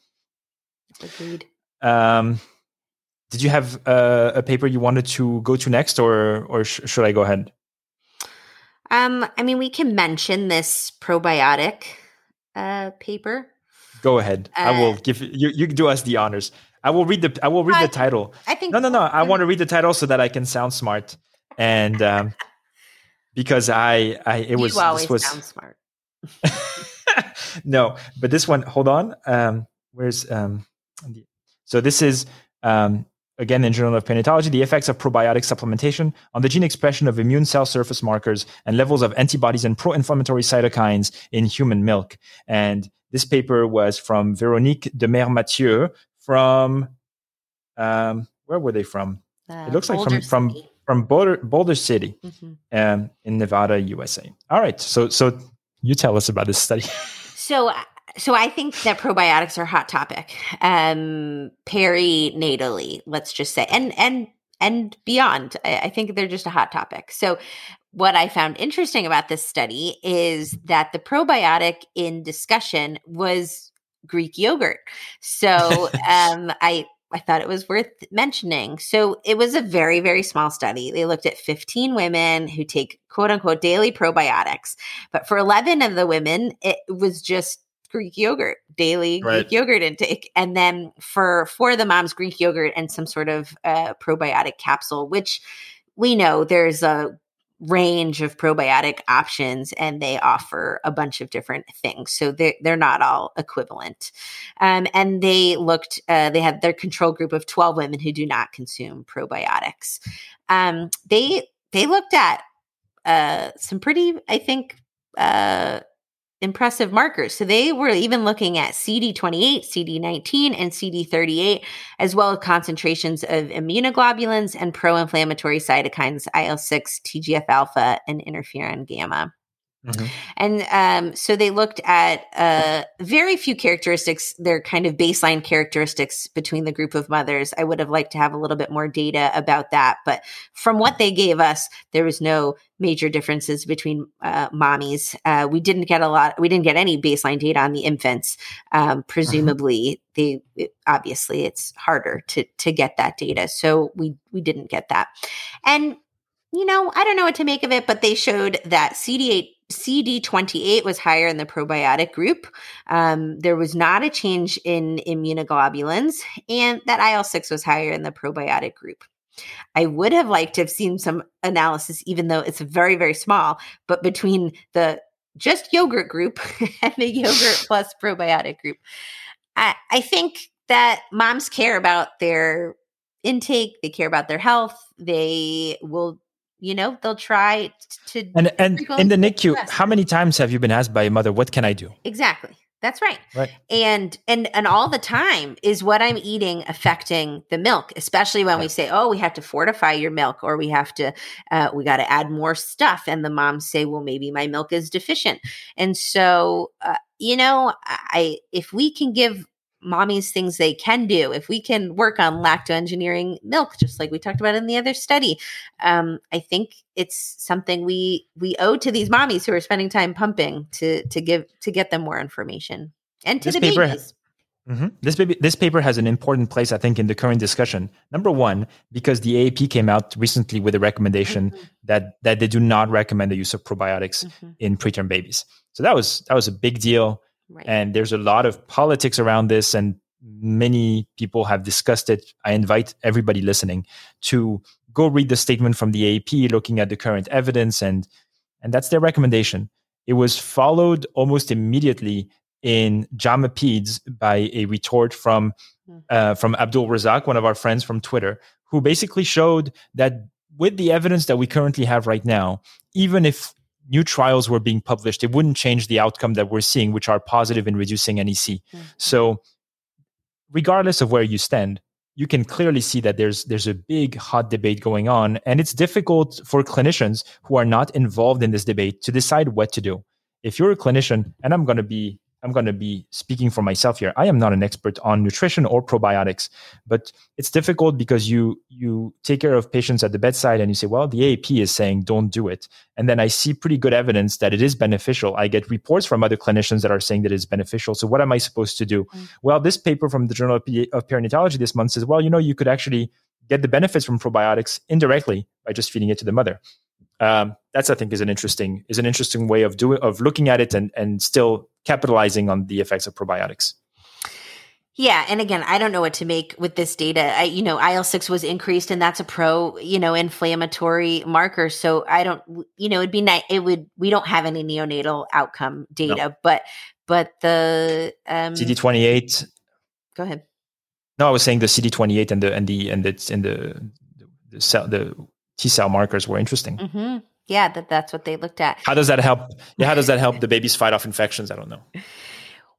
S2: Agreed.
S1: Um, did you have uh, a paper you wanted to go to next, or or sh- should I go ahead?
S2: Um, I mean, we can mention this probiotic uh, paper.
S1: Go ahead. Uh, I will give you. You do us the honors. I will read the. I will read the title.
S2: I think.
S1: No, no, no. I want to read the title so that I can sound smart, and um, because I, I, it was.
S2: You always
S1: this was,
S2: sound smart.
S1: no, but this one. Hold on. Um, where's um, so this is um, again in Journal of Perinatology, the effects of probiotic supplementation on the gene expression of immune cell surface markers and levels of antibodies and pro-inflammatory cytokines in human milk. And this paper was from Veronique Demers Mathieu from um, where were they from? Uh, it looks like from City. from from Boulder, Boulder City, mm-hmm. um, in Nevada, USA. All right, so so you tell us about this study.
S2: so so I think that probiotics are a hot topic, um, perinatally, let's just say, and and and beyond. I, I think they're just a hot topic. So what I found interesting about this study is that the probiotic in discussion was Greek yogurt. So um, I I thought it was worth mentioning. So it was a very, very small study. They looked at 15 women who take quote unquote daily probiotics. But for 11 of the women, it was just Greek yogurt, daily right. Greek yogurt intake. And then for for the moms, Greek yogurt and some sort of uh, probiotic capsule, which we know there's a range of probiotic options and they offer a bunch of different things so they're, they're not all equivalent um, and they looked uh, they had their control group of 12 women who do not consume probiotics um, they they looked at uh, some pretty i think uh, impressive markers. So they were even looking at CD28, CD19, and CD38, as well as concentrations of immunoglobulins and pro inflammatory cytokines, IL 6, TGF alpha, and interferon gamma. Mm-hmm. And um, so they looked at uh, very few characteristics, their kind of baseline characteristics between the group of mothers. I would have liked to have a little bit more data about that. But from what they gave us, there was no major differences between uh, mommies. Uh, we didn't get a lot, we didn't get any baseline data on the infants. Um, mm-hmm. presumably, they obviously it's harder to to get that data. So we we didn't get that. And you know, I don't know what to make of it, but they showed that CD8 CD28 was higher in the probiotic group. Um, there was not a change in immunoglobulins, and that IL 6 was higher in the probiotic group. I would have liked to have seen some analysis, even though it's very, very small, but between the just yogurt group and the yogurt plus probiotic group. I, I think that moms care about their intake, they care about their health, they will you know they'll try to
S1: and and in the nicu how many times have you been asked by a mother what can i do?
S2: Exactly. That's right.
S1: Right.
S2: And and and all the time is what i'm eating affecting the milk especially when right. we say oh we have to fortify your milk or we have to uh, we got to add more stuff and the moms say well maybe my milk is deficient. And so uh, you know i if we can give mommy's things they can do if we can work on lacto engineering milk just like we talked about in the other study um, i think it's something we we owe to these mommies who are spending time pumping to to give to get them more information and to this the paper, babies
S1: mm-hmm. This baby, this paper has an important place, I think, in the current discussion. Number one, because the AAP came out recently with a recommendation mm-hmm. that that they do not recommend the use of probiotics mm-hmm. in preterm babies. So that was that was a big deal. Right. And there's a lot of politics around this, and many people have discussed it. I invite everybody listening to go read the statement from the AAP, looking at the current evidence, and and that's their recommendation. It was followed almost immediately in JAMA Peds by a retort from hmm. uh, from Abdul Razak, one of our friends from Twitter, who basically showed that with the evidence that we currently have right now, even if new trials were being published, it wouldn't change the outcome that we're seeing, which are positive in reducing NEC. Mm-hmm. So, regardless of where you stand, you can clearly see that there's there's a big hot debate going on, and it's difficult for clinicians who are not involved in this debate to decide what to do. If you're a clinician, and I'm going to be I'm going to be speaking for myself here. I am not an expert on nutrition or probiotics, but it's difficult because you you take care of patients at the bedside and you say, well, the AAP is saying don't do it, and then I see pretty good evidence that it is beneficial. I get reports from other clinicians that are saying that it's beneficial. So what am I supposed to do? Mm. Well, this paper from the Journal of Perinatology this month says, well, you know, you could actually get the benefits from probiotics indirectly by just feeding it to the mother um, that's I think is an interesting is an interesting way of doing of looking at it and and still capitalizing on the effects of probiotics.
S2: Yeah, and again, I don't know what to make with this data. I, you know, IL six was increased, and that's a pro, you know, inflammatory marker. So I don't, you know, it'd be nice. It would. We don't have any neonatal outcome data, no. but but the um,
S1: CD twenty eight.
S2: Go ahead.
S1: No, I was saying the CD twenty eight and the and the and the and the the cell the T cell markers were interesting.
S2: Mm-hmm. Yeah, that that's what they looked at.
S1: How does that help? Yeah, how does that help the babies fight off infections? I don't know.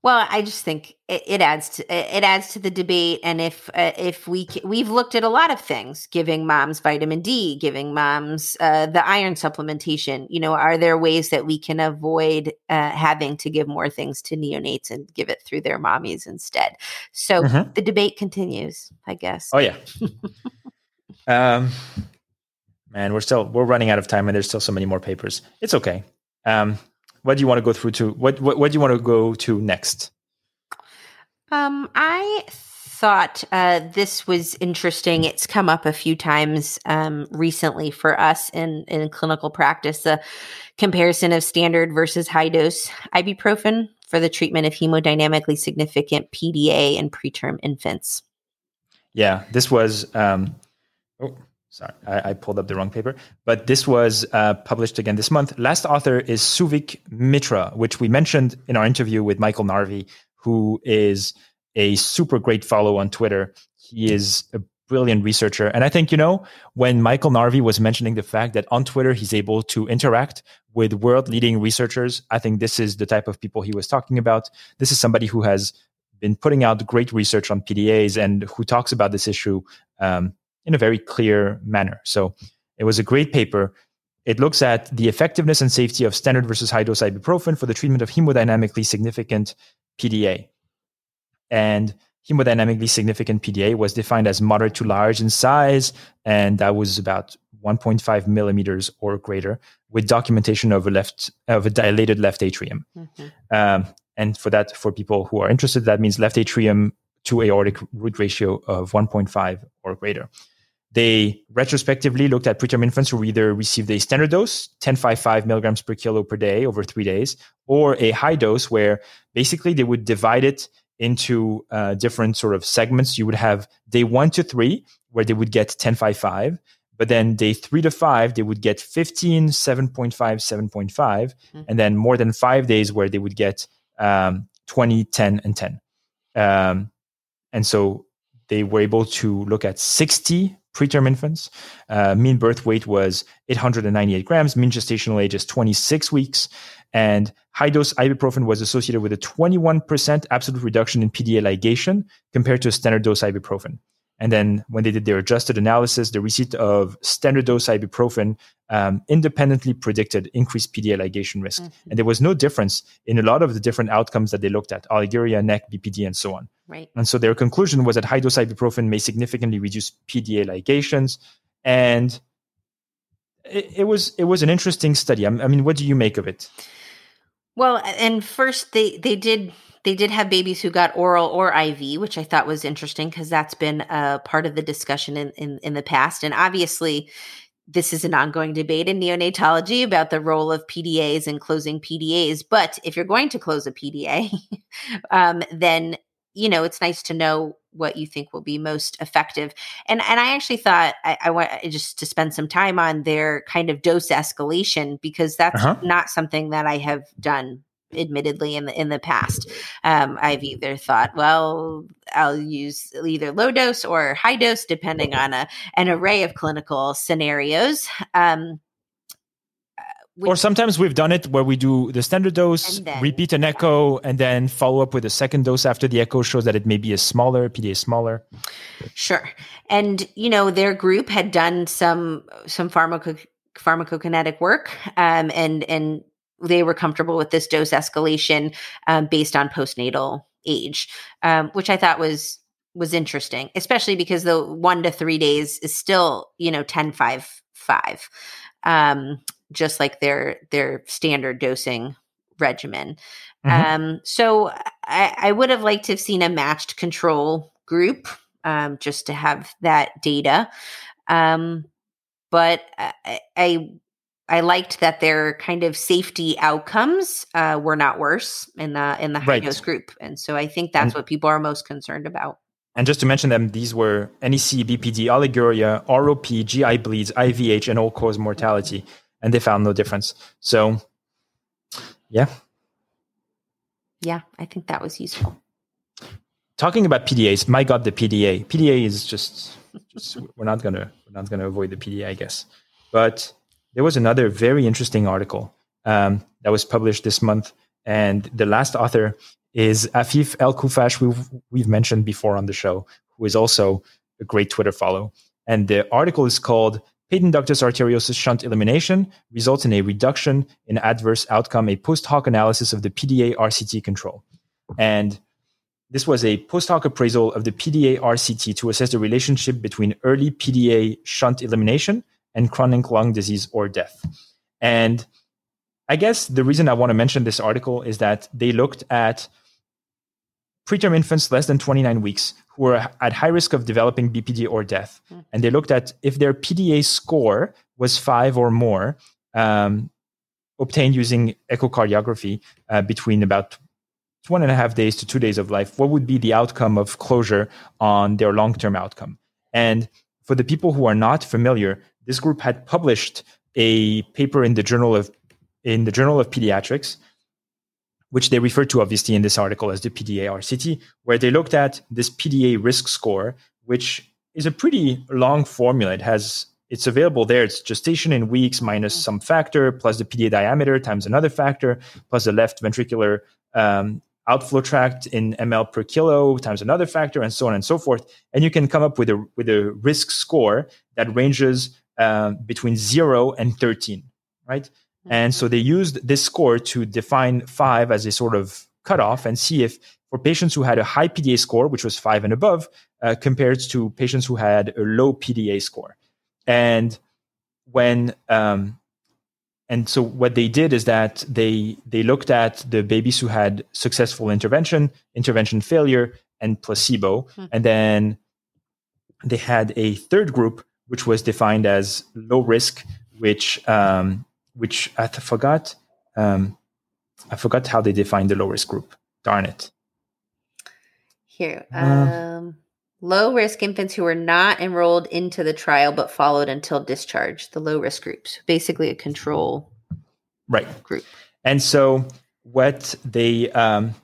S2: Well, I just think it, it adds to it adds to the debate, and if uh, if we we've looked at a lot of things, giving moms vitamin D, giving moms uh, the iron supplementation. You know, are there ways that we can avoid uh, having to give more things to neonates and give it through their mommies instead? So mm-hmm. the debate continues, I guess.
S1: Oh yeah. um, man, we're still we're running out of time, and there's still so many more papers. It's okay. Um, what do you want to go through to? What what, what do you want to go to next?
S2: Um, I thought uh, this was interesting. It's come up a few times um, recently for us in in clinical practice. The comparison of standard versus high dose ibuprofen for the treatment of hemodynamically significant PDA in preterm infants.
S1: Yeah, this was. Um, oh, sorry, I, I, pulled up the wrong paper, but this was uh, published again this month. Last author is Souvik Mitra, which we mentioned in our interview with Michael Narvey, who is a super great follow on Twitter. He is a brilliant researcher. And I think, you know, when Michael Narvey was mentioning the fact that on Twitter he's able to interact with world leading researchers, I think this is the type of people he was talking about. This is somebody who has been putting out great research on PDAs and who talks about this issue um, in a very clear manner. So it was a great paper. It looks at the effectiveness and safety of standard versus high dose ibuprofen for the treatment of hemodynamically significant PDA. And hemodynamically significant PDA was defined as moderate to large in size, and that was about 1.5 millimeters or greater, with documentation of a left of a dilated left atrium. Mm-hmm. Um, and for that, for people who are interested, that means left atrium to aortic root ratio of 1.5 or greater. They retrospectively looked at preterm infants who either received a standard dose, 1055 milligrams per kilo per day over three days, or a high dose where basically they would divide it into uh, different sort of segments. You would have day one to three, where they would get 1055. But then day three to five, they would get 15, 7.5, 7.5. Mm-hmm. And then more than five days where they would get um, 20, 10, and 10. Um, and so they were able to look at 60 preterm infants. Uh, mean birth weight was 898 grams. Mean gestational age is 26 weeks. And high dose ibuprofen was associated with a 21% absolute reduction in PDA ligation compared to standard dose ibuprofen. And then when they did their adjusted analysis, the receipt of standard dose ibuprofen um, independently predicted increased PDA ligation risk. Mm-hmm. And there was no difference in a lot of the different outcomes that they looked at oliguria, NEC, BPD, and so on.
S2: Right.
S1: And so their conclusion was that high dose ibuprofen may significantly reduce PDA ligations. And it, it was it was an interesting study. I, I mean, what do you make of it?
S2: Well, and first they they did they did have babies who got oral or IV, which I thought was interesting because that's been a part of the discussion in, in, in the past. And obviously, this is an ongoing debate in neonatology about the role of PDAs and closing PDAs. But if you're going to close a PDA, um, then you know it's nice to know what you think will be most effective. And and I actually thought I, I want just to spend some time on their kind of dose escalation because that's uh-huh. not something that I have done admittedly in the in the past um, i've either thought well i'll use either low dose or high dose depending on a, an array of clinical scenarios um,
S1: uh, or sometimes we've done it where we do the standard dose, then, repeat an echo, and then follow up with a second dose after the echo shows that it may be a smaller, PDA smaller.
S2: Sure. And, you know, their group had done some some pharmaco- pharmacokinetic work um, and and they were comfortable with this dose escalation um, based on postnatal age, um, which I thought was was interesting, especially because the one to three days is still you know 10 5 5 um, just like their their standard dosing regimen mm-hmm. um, so I, I, would have liked to have seen a matched control group um, just to have that data um, but I, I I liked that their kind of safety outcomes uh, were not worse in the in the high right. dose group, and so I think that's what people are most concerned about.
S1: And just to mention them, these were NEC, BPD, oliguria, ROP, GI bleeds, IVH, and all cause mortality, and they found no difference. So, yeah,
S2: yeah, I think that was useful.
S1: Talking about PDAs, my God, the PDA. PDA is just, just we're not gonna we're not gonna avoid the PDA, I guess, but there was another very interesting article um, that was published this month, and the last author is Afif El Khuffash, who we've, we've mentioned before on the show, who is also a great Twitter follow. And the article is called Patent ductus arteriosus shunt elimination results in a reduction in adverse outcome, a post hoc analysis of the PDA RCT control. And this was a post hoc appraisal of the PDA RCT to assess the relationship between early PDA shunt elimination and chronic lung disease or death. And I guess the reason I want to mention this article is that they looked at preterm infants less than 29 weeks who were at high risk of developing BPD or death. Mm. And they looked at if their PDA score was five or more, um, obtained using echocardiography uh, between about one and a half days to two days of life, what would be the outcome of closure on their long term outcome? And for the people who are not familiar, this group had published a paper in the journal of in the Journal of Pediatrics, which they refer to obviously in this article as the PDA RCT, where they looked at this PDA risk score, which is a pretty long formula. It has it's available there. It's gestation in weeks minus some factor plus the PDA diameter times another factor plus the left ventricular um, outflow tract in ml per kilo times another factor and so on and so forth. And you can come up with a with a risk score that ranges um, between zero and 13, right? And so they used this score to define five as a sort of cutoff and see if for patients who had a high PDA score, which was five and above, uh, compared to patients who had a low PDA score. And when um, and so what they did is that they they looked at the babies who had successful intervention, intervention failure, and placebo, hmm. and then they had a third group which was defined as low risk, which um, which I forgot. Um, I forgot how they defined the low risk group. Darn it.
S2: Here, uh, um, low risk infants who were not enrolled into the trial but followed until discharge. The low risk groups, basically a control
S1: right
S2: group.
S1: And so what they um,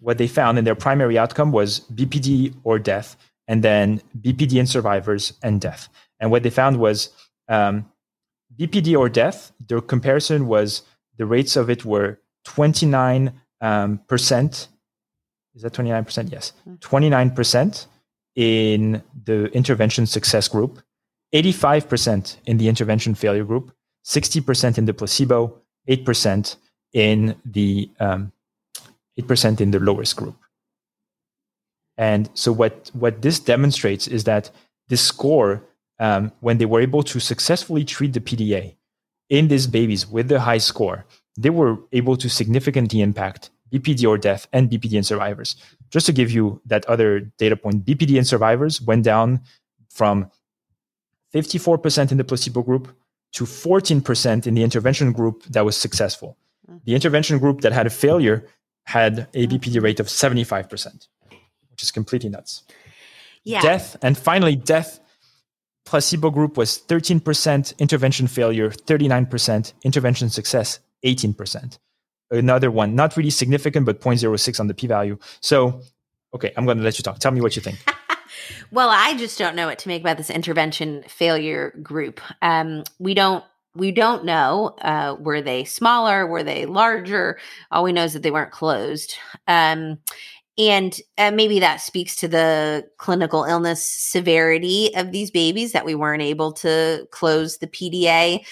S1: what they found in their primary outcome was BPD or death, and then BPD and survivors and death. And what they found was um, BPD or death, the comparison was the rates of it were 29 um, percent. Is that 29%? Yes. 29% hmm. in the intervention success group, 85% in the intervention failure group, 60% in the placebo, 8% in the um, 8% in the lowest group. And so what, what this demonstrates is that this score um, when they were able to successfully treat the PDA in these babies with the high score, they were able to significantly impact BPD or death and BPD in survivors. Just to give you that other data point, BPD in survivors went down from 54% in the placebo group to 14% in the intervention group that was successful. Mm. The intervention group that had a failure had a BPD rate of 75%, which is completely nuts. Yeah. Death, and finally, death placebo group was 13%, intervention failure 39%, intervention success 18%. Another one, not really significant, but 0.06 on the p value. So, okay, I'm going to let you talk. Tell me what you think.
S2: well, I just don't know what to make about this intervention failure group. Um, we don't we don't know uh, were they smaller were they larger all we know is that they weren't closed um, and uh, maybe that speaks to the clinical illness severity of these babies that we weren't able to close the PDA.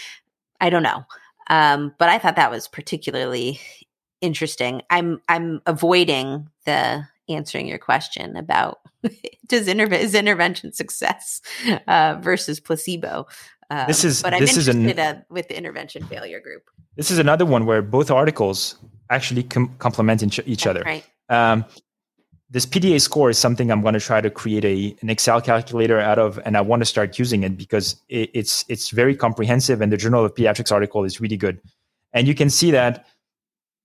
S2: I don't know. Um, but I thought that was particularly interesting. I'm I'm avoiding the answering your question about does interve- is intervention success uh, versus placebo.
S1: Um, this is
S2: but I'm
S1: this
S2: interested
S1: is an,
S2: uh, with the intervention failure group.
S1: This is another one where both articles actually com- complement each, each other.
S2: Right.
S1: Um, this PDA score is something I'm going to try to create a an Excel calculator out of, and I want to start using it because it, it's it's very comprehensive, and the Journal of Pediatrics article is really good. And you can see that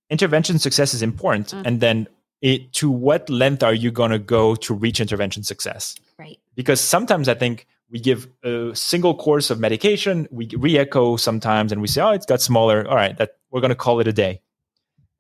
S1: intervention success is important, mm. and then it, to what length are you going to go to reach intervention success?
S2: Right.
S1: Because sometimes I think we give a single course of medication, we re-echo sometimes, and we say, "Oh, it's got smaller. All right, that we're going to call it a day."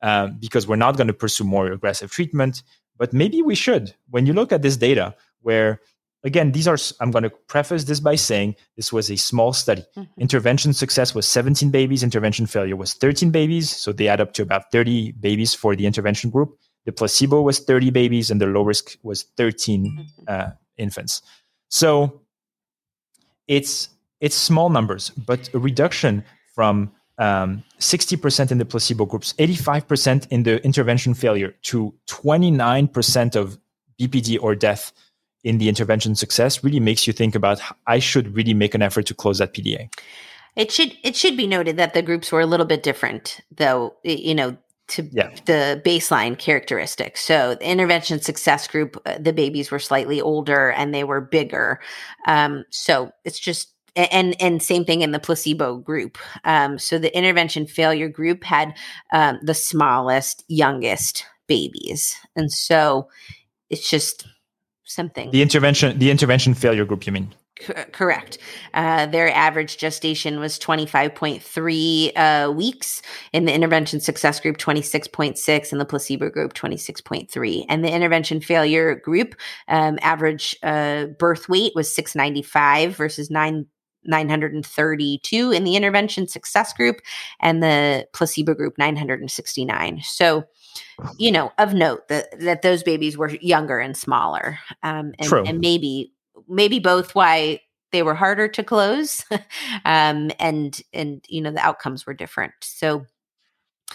S1: Um, because we're not going to pursue more aggressive treatment but maybe we should. When you look at this data, where again, these are, I'm going to preface this by saying this was a small study. Mm-hmm. Intervention success was 17 babies, intervention failure was 13 babies. So they add up to about 30 babies for the intervention group. The placebo was 30 babies, and the low risk was 13 mm-hmm. uh, infants. So it's it's small numbers, but a reduction from um, 60% in the placebo groups, 85% in the intervention failure to 29% of BPD or death in the intervention success really makes you think about I should really make an effort to close that PDA.
S2: It should it should be noted that the groups were a little bit different though you know to yeah. the baseline characteristics. So the intervention success group uh, the babies were slightly older and they were bigger. Um, so it's just and and same thing in the placebo group. Um, so the intervention failure group had um, the smallest, youngest babies, and so it's just something.
S1: The intervention, the intervention failure group, you mean?
S2: correct. Uh, their average gestation was 25.3 uh, weeks. In the intervention success group, 26.6. In the placebo group, 26.3. And the intervention failure group, um, average uh, birth weight was 695 versus 9. 932 in the intervention success group and the placebo group 969 so you know of note that that those babies were younger and smaller um, and,
S1: True.
S2: and maybe maybe both why they were harder to close um, and and you know the outcomes were different. So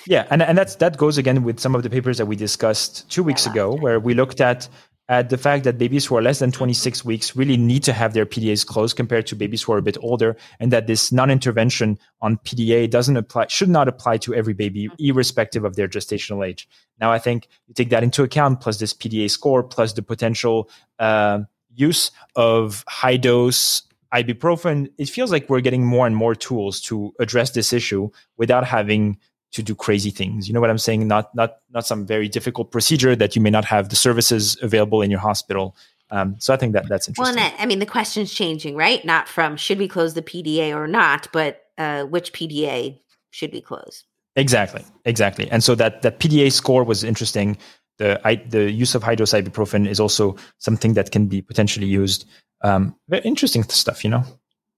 S1: yeah and, and that's that goes again with some of the papers that we discussed two weeks yeah, ago where we looked at at the fact that babies who are less than 26 weeks really need to have their PDAs closed compared to babies who are a bit older, and that this non-intervention on PDA doesn't apply, should not apply to every baby, irrespective of their gestational age. Now, I think you take that into account, plus this PDA score, plus the potential uh, use of high dose ibuprofen, it feels like we're getting more and more tools to address this issue without having to do crazy things. You know what I'm saying? Not not not some very difficult procedure that you may not have the services available in your hospital. Um, so I think that that's interesting.
S2: Well, I mean, the question's changing, right? Not from should we close the PDA or not, but uh, which PDA should we close?
S1: Exactly, exactly. And so that that PDA score was interesting the I, the use of high dose ibuprofen is also something that can be potentially used. Um, very interesting stuff, you know.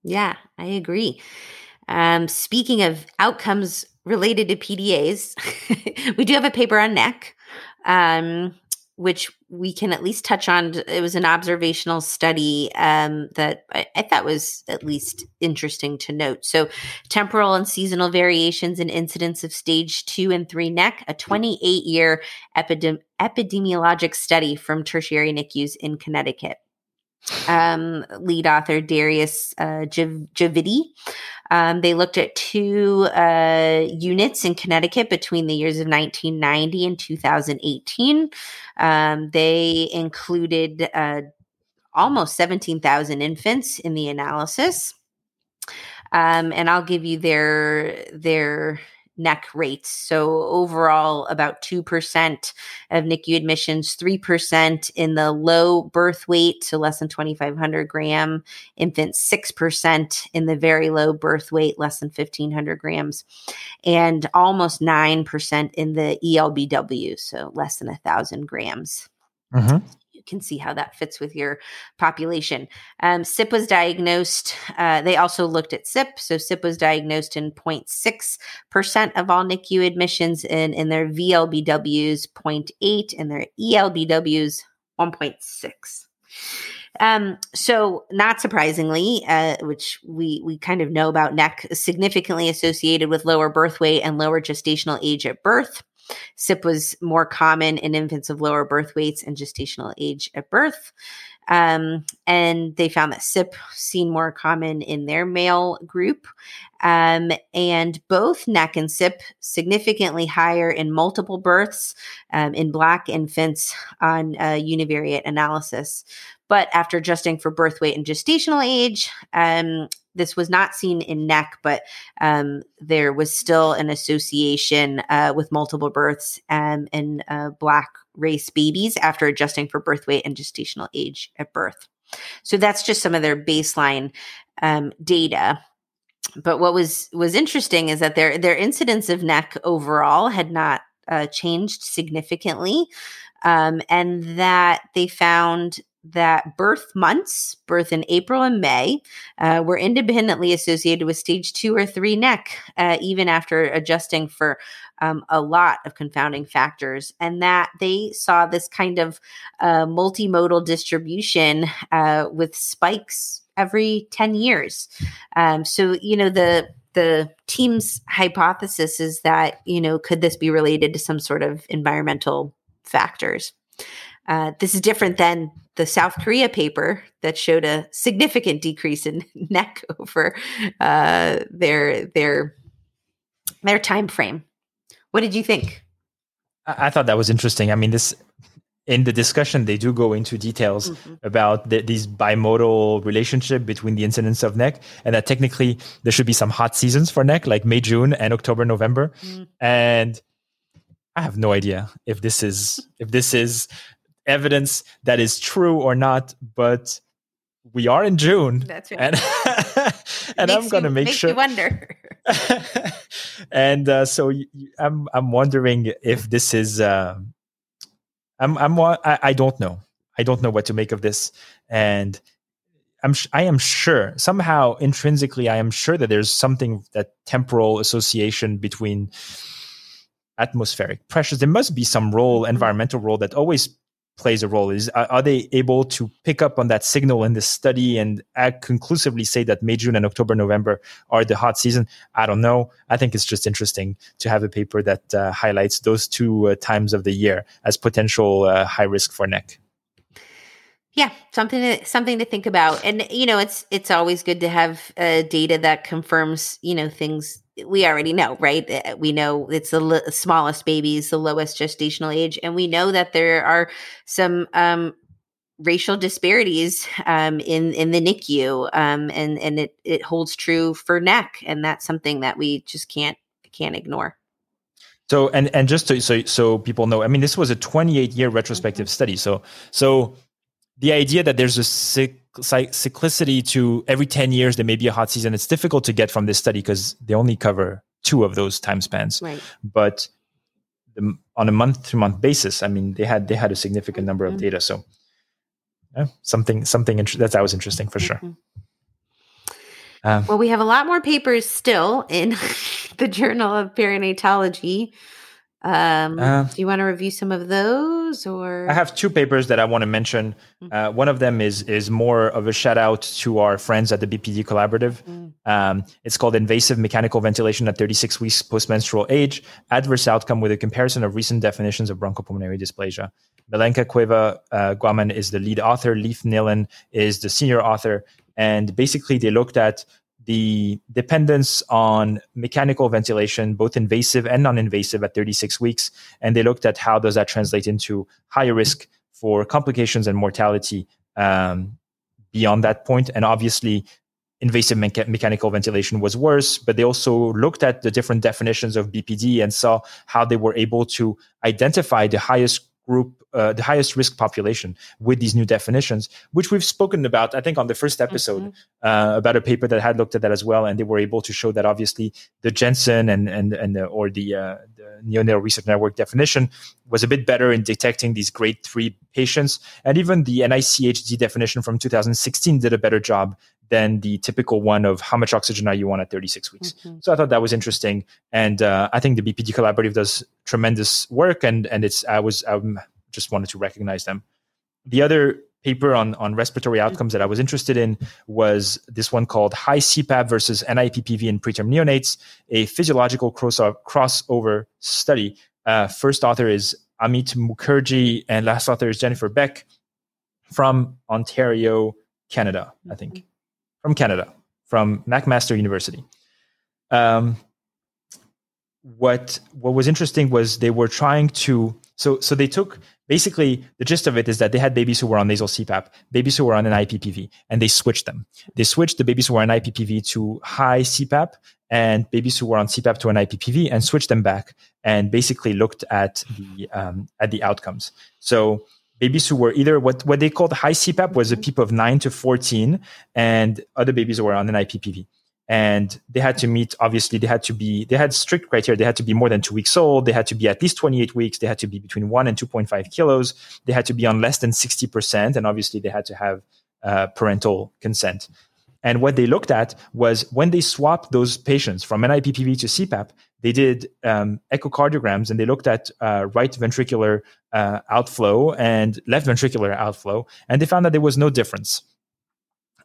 S2: Yeah, I agree. Um, speaking of outcomes related to PDAs, we do have a paper on NEC. Um, which we can at least touch on. It was an observational study um, that I, I, thought was at least interesting to note. So, temporal and seasonal variations in incidence of stage two and three NEC, a 28 year epidem- epidemiologic study from tertiary NICUs in Connecticut um, lead author Darius uh, Javidi. Um, they looked at two uh, units in Connecticut between the years of 1990 and 2018. Um, they included uh, almost 17,000 infants in the analysis. Um, and I'll give you their their NEC rates. So overall, about 2% of NICU admissions, 3% in the low birth weight, so less than 2,500 gram infants, 6% in the very low birth weight, less than 1,500 grams, and almost 9% in the ELBW, so less than 1,000 grams. Mm-hmm can see how that fits with your population. Um, SIP was diagnosed. Uh, they also looked at SIP. So SIP was diagnosed in 0.6% of all NICU admissions, and in their VLBWs, 0.8, and their ELBWs, 1.6. Um, so not surprisingly, uh, which we we kind of know about NEC, significantly associated with lower birth weight and lower gestational age at birth. SIP was more common in infants of lower birth weights and gestational age at birth. Um, and they found that SIP seen more common in their male group. Um, and both NEC and SIP significantly higher in multiple births um, in Black infants on univariate analysis. But after adjusting for birth weight and gestational age, um, this was not seen in NEC, but um, there was still an association uh, with multiple births um, in uh, Black race babies after adjusting for birth weight and gestational age at birth. So that's just some of their baseline um, data. But what was was interesting is that their their incidence of NEC overall had not uh, changed significantly, um, and that they found that birth months, birth in April and May, uh, were independently associated with stage two or three NEC, uh, even after adjusting for um, a lot of confounding factors, and that they saw this kind of uh, multimodal distribution uh, with spikes every 10 years. Um, so, you know, the the team's hypothesis is that, you know, could this be related to some sort of environmental factors? Uh, this is different than the South Korea paper that showed a significant decrease in NEC over uh, their their their time frame. What did you think?
S1: I, thought that was interesting. I mean, this in the discussion they do go into details mm-hmm. about the, these bimodal relationship between the incidence of NEC and that technically there should be some hot seasons for NEC like May, June, and October, November, mm. and I have no idea if this is if this is evidence that is true or not, but we are in June.
S2: That's right.
S1: And, and I'm going to make
S2: makes
S1: sure.
S2: You wonder.
S1: and uh, so y- y- I'm I'm wondering if this is. Uh, I'm I'm I, I don't know. I don't know what to make of this, and I'm I am sure somehow intrinsically I am sure that there's something that temporal association between atmospheric pressures. There must be some role,
S2: Mhm.
S1: environmental role that always plays a role. Is are, they able to pick up on that signal in the study and act conclusively say that May, June, and October, November are the hot season? I don't know. I think it's just interesting to have a paper that uh, highlights those two uh, times of the year as potential uh, high risk for NEC.
S2: Yeah, something to something to think about, and you know, it's it's always good to have uh, data that confirms you know things we already know, right? We know it's the l- smallest babies, the lowest gestational age, and we know that there are some um, racial disparities um, in in the NICU, um, and and it it holds true for NEC, and that's something that we just can't can't ignore.
S1: So and and just to, so so people know, I mean, this was a 28 year retrospective study. So so the idea that there's a cyc- cyc- cyclicity to every 10 years there may be a hot season, it's difficult to get from this study because they only cover two of those time spans.
S2: Right.
S1: But the, on a month to month basis, I mean, they had they had a significant number of
S2: Mhm.
S1: data. So yeah, something something int- that that was interesting for sure.
S2: Mhm.
S1: Um,
S2: Well, we have a lot more papers still in the Journal of Perinatology. Um,
S1: Uh,
S2: do you want to review some of those, or
S1: I have two papers that I want to mention. Uh, one of them is is more of a shout out to our friends at the BPD Collaborative.
S2: Mm.
S1: Um, it's called Invasive Mechanical Ventilation at 36 Weeks Postmenstrual Age: Adverse Outcome with a Comparison of Recent Definitions of Bronchopulmonary Dysplasia. Milenka Cueva uh, Guaman is the lead author. Leif Nelin is the senior author, and basically they looked at the dependence on mechanical ventilation, both invasive and non-invasive at 36 weeks, and they looked at how does that translate into higher risk for complications and mortality um, beyond that point. And obviously, invasive mecha- mechanical ventilation was worse, but they also looked at the different definitions of BPD and saw how they were able to identify the highest group, uh, the highest risk population with these new definitions, which we've spoken about, I think, on the first episode
S2: Mhm.
S1: uh, about a paper that had looked at that as well, and they were able to show that obviously the Jensen and and and the, or the, uh, the neonatal research network definition was a bit better in detecting these grade three patients, and even the NICHD definition from 2016 did a better job than the typical one of how much oxygen are you on at 36 weeks.
S2: Mhm.
S1: So I thought that was interesting, and uh, I think the BPD collaborative does tremendous work, and and it's I was I just wanted to recognize them. The other paper on on respiratory outcomes that I was interested in was this one called High CPAP versus NIPPV in preterm neonates, a physiological cross- crossover study. Uh, first author is Amit Mukerji, and last author is Jennifer Beck from Ontario, Canada, I think from Canada, from McMaster University. Um, what what was interesting was they were trying to so so they took basically the gist of it is that they had babies who were on nasal CPAP, babies who were on an IPPV, and they switched them. They switched the babies who were on IPPV to high CPAP and babies who were on CPAP to an IPPV and switched them back and basically looked at the um, at the outcomes. So babies who were either what, what they called high CPAP was a PEEP of 9 to 14, and other babies who were on an IPPV. And they had to meet, obviously, they had to be, they had strict criteria. They had to be more than two weeks old. They had to be at least 28 weeks. They had to be between 1 and 2.5 kilos. They had to be on less than 60%. And obviously, they had to have uh, parental consent. And what they looked at was when they swapped those patients from NIPPV to CPAP, they did um, echocardiograms and they looked at uh, right ventricular uh, outflow and left ventricular outflow, and they found that there was no difference.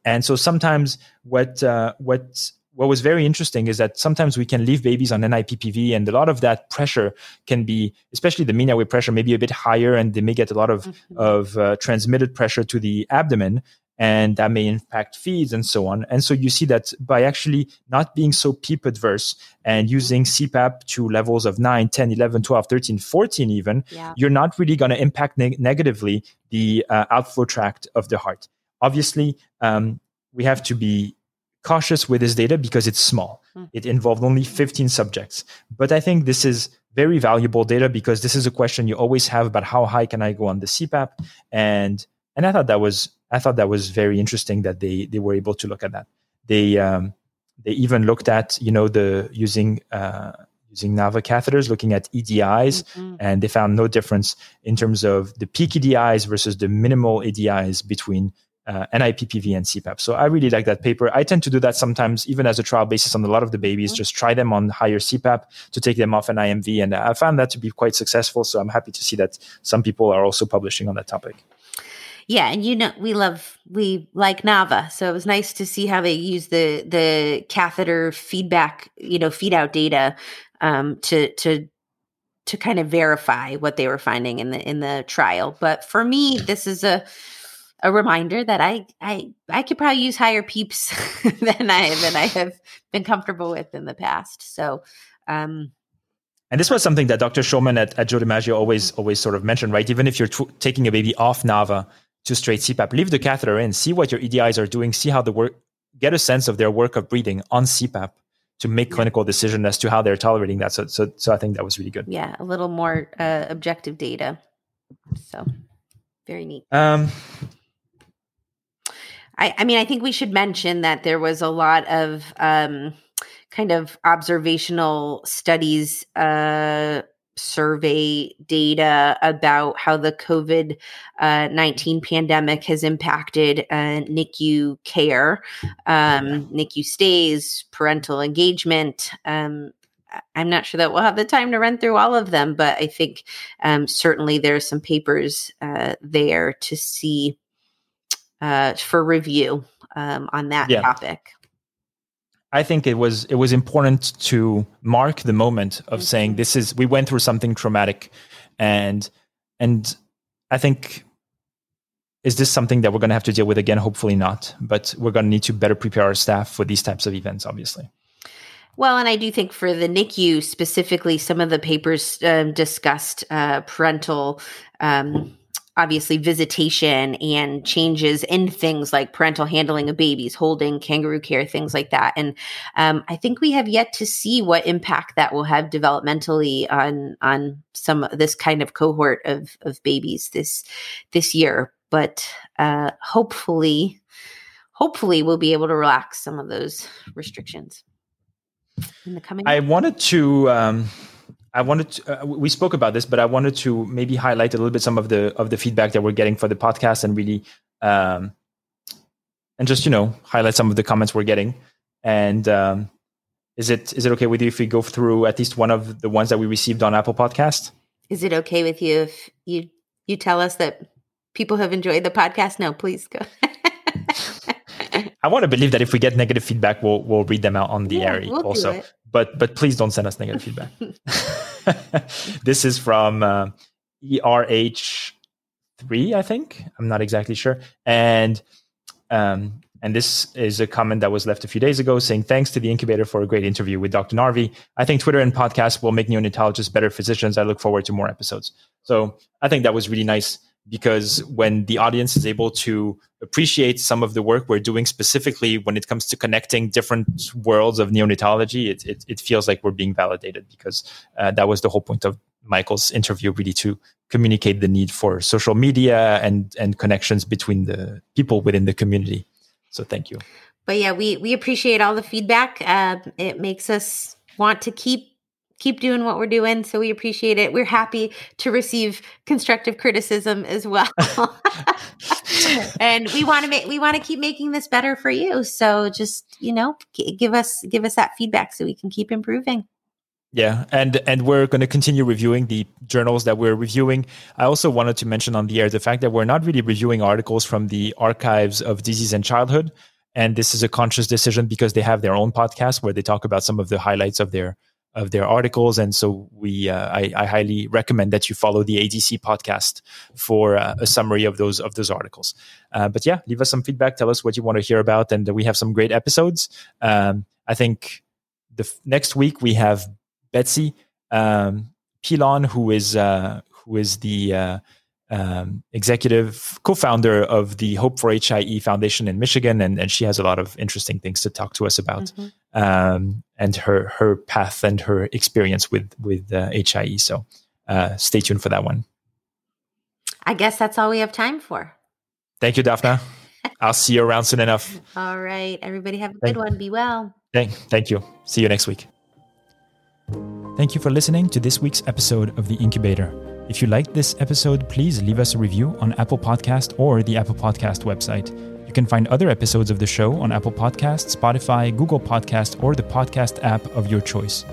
S1: And so sometimes what uh, what what was very interesting is that sometimes we can leave babies on NIPPV, and a lot of that pressure can be, especially the mean airway pressure, maybe a bit higher, and they may get a lot of
S2: Mhm.
S1: of uh, transmitted pressure to the abdomen and that may impact feeds and so on. And so you see that by actually not being so PEEP adverse and using CPAP to levels of 9, 10, 11, 12, 13, 14 even,
S2: yeah.
S1: you're not really going to impact neg- negatively the uh, outflow tract of the heart. Obviously, um, we have to be cautious with this data because it's small.
S2: Mm.
S1: It involved only 15 subjects. But I think this is very valuable data because this is a question you always have about how high can I go on the CPAP and and I thought that was I thought that was very interesting that they they were able to look at that. They um, they even looked at you know the using uh, using NAVA catheters, looking at EDIs, mm-hmm. and they found no difference in terms of the peak EDIs versus the minimal EDIs between uh, NIPPV and CPAP. So I really like that paper. I tend to do that sometimes, even as a trial basis on a lot of the babies, mm-hmm. just try them on higher CPAP to take them off an IMV. And I found that to be quite successful. So I'm happy to see that some people are also publishing on that topic.
S2: Yeah, and you know we love we like Nava, so it was nice to see how they use the the catheter feedback, you know, feed out data um, to to to kind of verify what they were finding in the in the trial. But for me, this is a a reminder that I I I could probably use higher peeps than I than I have been comfortable with in the past. So um
S1: and this was something that Dr. Schulman at, at Joe DiMaggio always always sort of mentioned, right? Even if you're t- taking a baby off Nava to straight CPAP, leave the catheter in, see what your EDIs are doing, see how the work, get a sense of their work of breathing on CPAP to make clinical decision as to how they're tolerating that. So, so, so I think that was really good.
S2: Yeah, a little more uh, objective data. So, very neat. Um, I, I mean, I think we should mention that there was a lot of um, kind of observational studies, uh, survey data about how the COVID uh, 19 pandemic has impacted uh, NICU care, um, NICU stays, parental engagement. Um, I'm not sure that we'll have the time to run through all of them, but I think um, certainly there's some papers uh, there to see uh, for review um, on that yeah. topic.
S1: I think it was it was important to mark the moment of mm-hmm. saying this is we went through something traumatic, and and I think is this something that we're going to have to deal with again? Hopefully not, but we're going to need to better prepare our staff for these types of events. Obviously.
S2: Well, and I do think for the NICU specifically, some of the papers um, discussed uh, parental um, obviously visitation and changes in things like parental handling of babies, holding, kangaroo care, things like that. And um, I think we have yet to see what impact that will have developmentally on on some this kind of cohort of of babies this this year. But uh, hopefully, hopefully, we'll be able to relax some of those restrictions in the coming.
S1: I wanted to. Um I wanted to, uh, we spoke about this, but I wanted to maybe highlight a little bit some of the of the feedback that we're getting for the podcast and really um, and just you know highlight some of the comments we're getting. And um, is it is it okay with you if we go through at least one of the ones that we received on Apple Podcast?
S2: Is it okay with you if you you tell us that people have enjoyed the podcast? No, please go.
S1: I want to believe that if we get negative feedback, we'll we'll read them out on the yeah, air we'll also. But but please don't send us negative feedback. this is from uh, ERH three, I think. I'm not exactly sure. And um, and this is a comment that was left a few days ago saying, Thanks to the incubator for a great interview with Dr. Narvey. I think Twitter and podcasts will make neonatologists better physicians. I look forward to more episodes. So I think that was really nice because when the audience is able to appreciate some of the work we're doing specifically when it comes to connecting different worlds of neonatology, it, it, it feels like we're being validated because uh, that was the whole point of Michael's interview, really to communicate the need for social media and, and connections between the people within the community. So thank you.
S2: But yeah, we, we appreciate all the feedback. Uh, it makes us want to keep keep doing what we're doing. So we appreciate it. We're happy to receive constructive criticism as well. and we want to make we want to keep making this better for you. So just, you know, give us give us that feedback so we can keep improving.
S1: Yeah, and and we're going to continue reviewing the journals that we're reviewing. I also wanted to mention on the air the fact that we're not really reviewing articles from the archives of disease and childhood, and this is a conscious decision because they have their own podcast where they talk about some of the highlights of their of their articles. And so we, uh, I, I, highly recommend that you follow the ADC podcast for uh, a summary of those of those articles. Uh, but yeah, leave us some feedback. Tell us what you want to hear about, and we have some great episodes. Um, I think the f- next week we have Betsy um, Pilon, who is uh, who is the uh, um, executive co-founder of the Hope for HIE Foundation in Michigan, and, and she has a lot of interesting things to talk to us about, mm-hmm. um, and her her path and her experience with with uh, HIE. So uh, stay tuned for that one.
S2: I guess that's all we have time for.
S1: Thank you, Daphna. I'll see you around soon enough.
S2: All right. Everybody have a good one. Be well.
S1: Thank, thank you. See you next week. Thank you for listening to this week's episode of The Incubator. If you liked this episode, please leave us a review on Apple Podcast or the Apple Podcast website. You can find other episodes of the show on Apple Podcast, Spotify, Google Podcast, or the podcast app of your choice.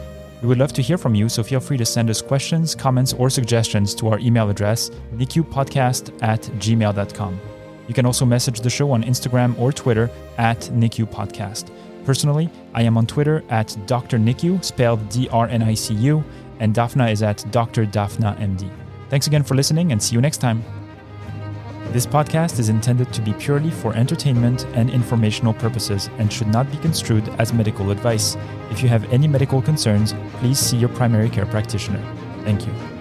S1: We would love to hear from you, so feel free to send us questions, comments, or suggestions to our email address, nicupodcast at gmail.com. You can also message the show on Instagram or Twitter at NICU Podcast. Personally, I am on Twitter at Dr. NICU, spelled D R N I C U, and Daphna is at Dr. Daphna MD. Thanks again for listening and see you next time. This podcast is intended to be purely for entertainment and informational purposes and should not be construed as medical advice. If you have any medical concerns, please see your primary care practitioner. Thank you.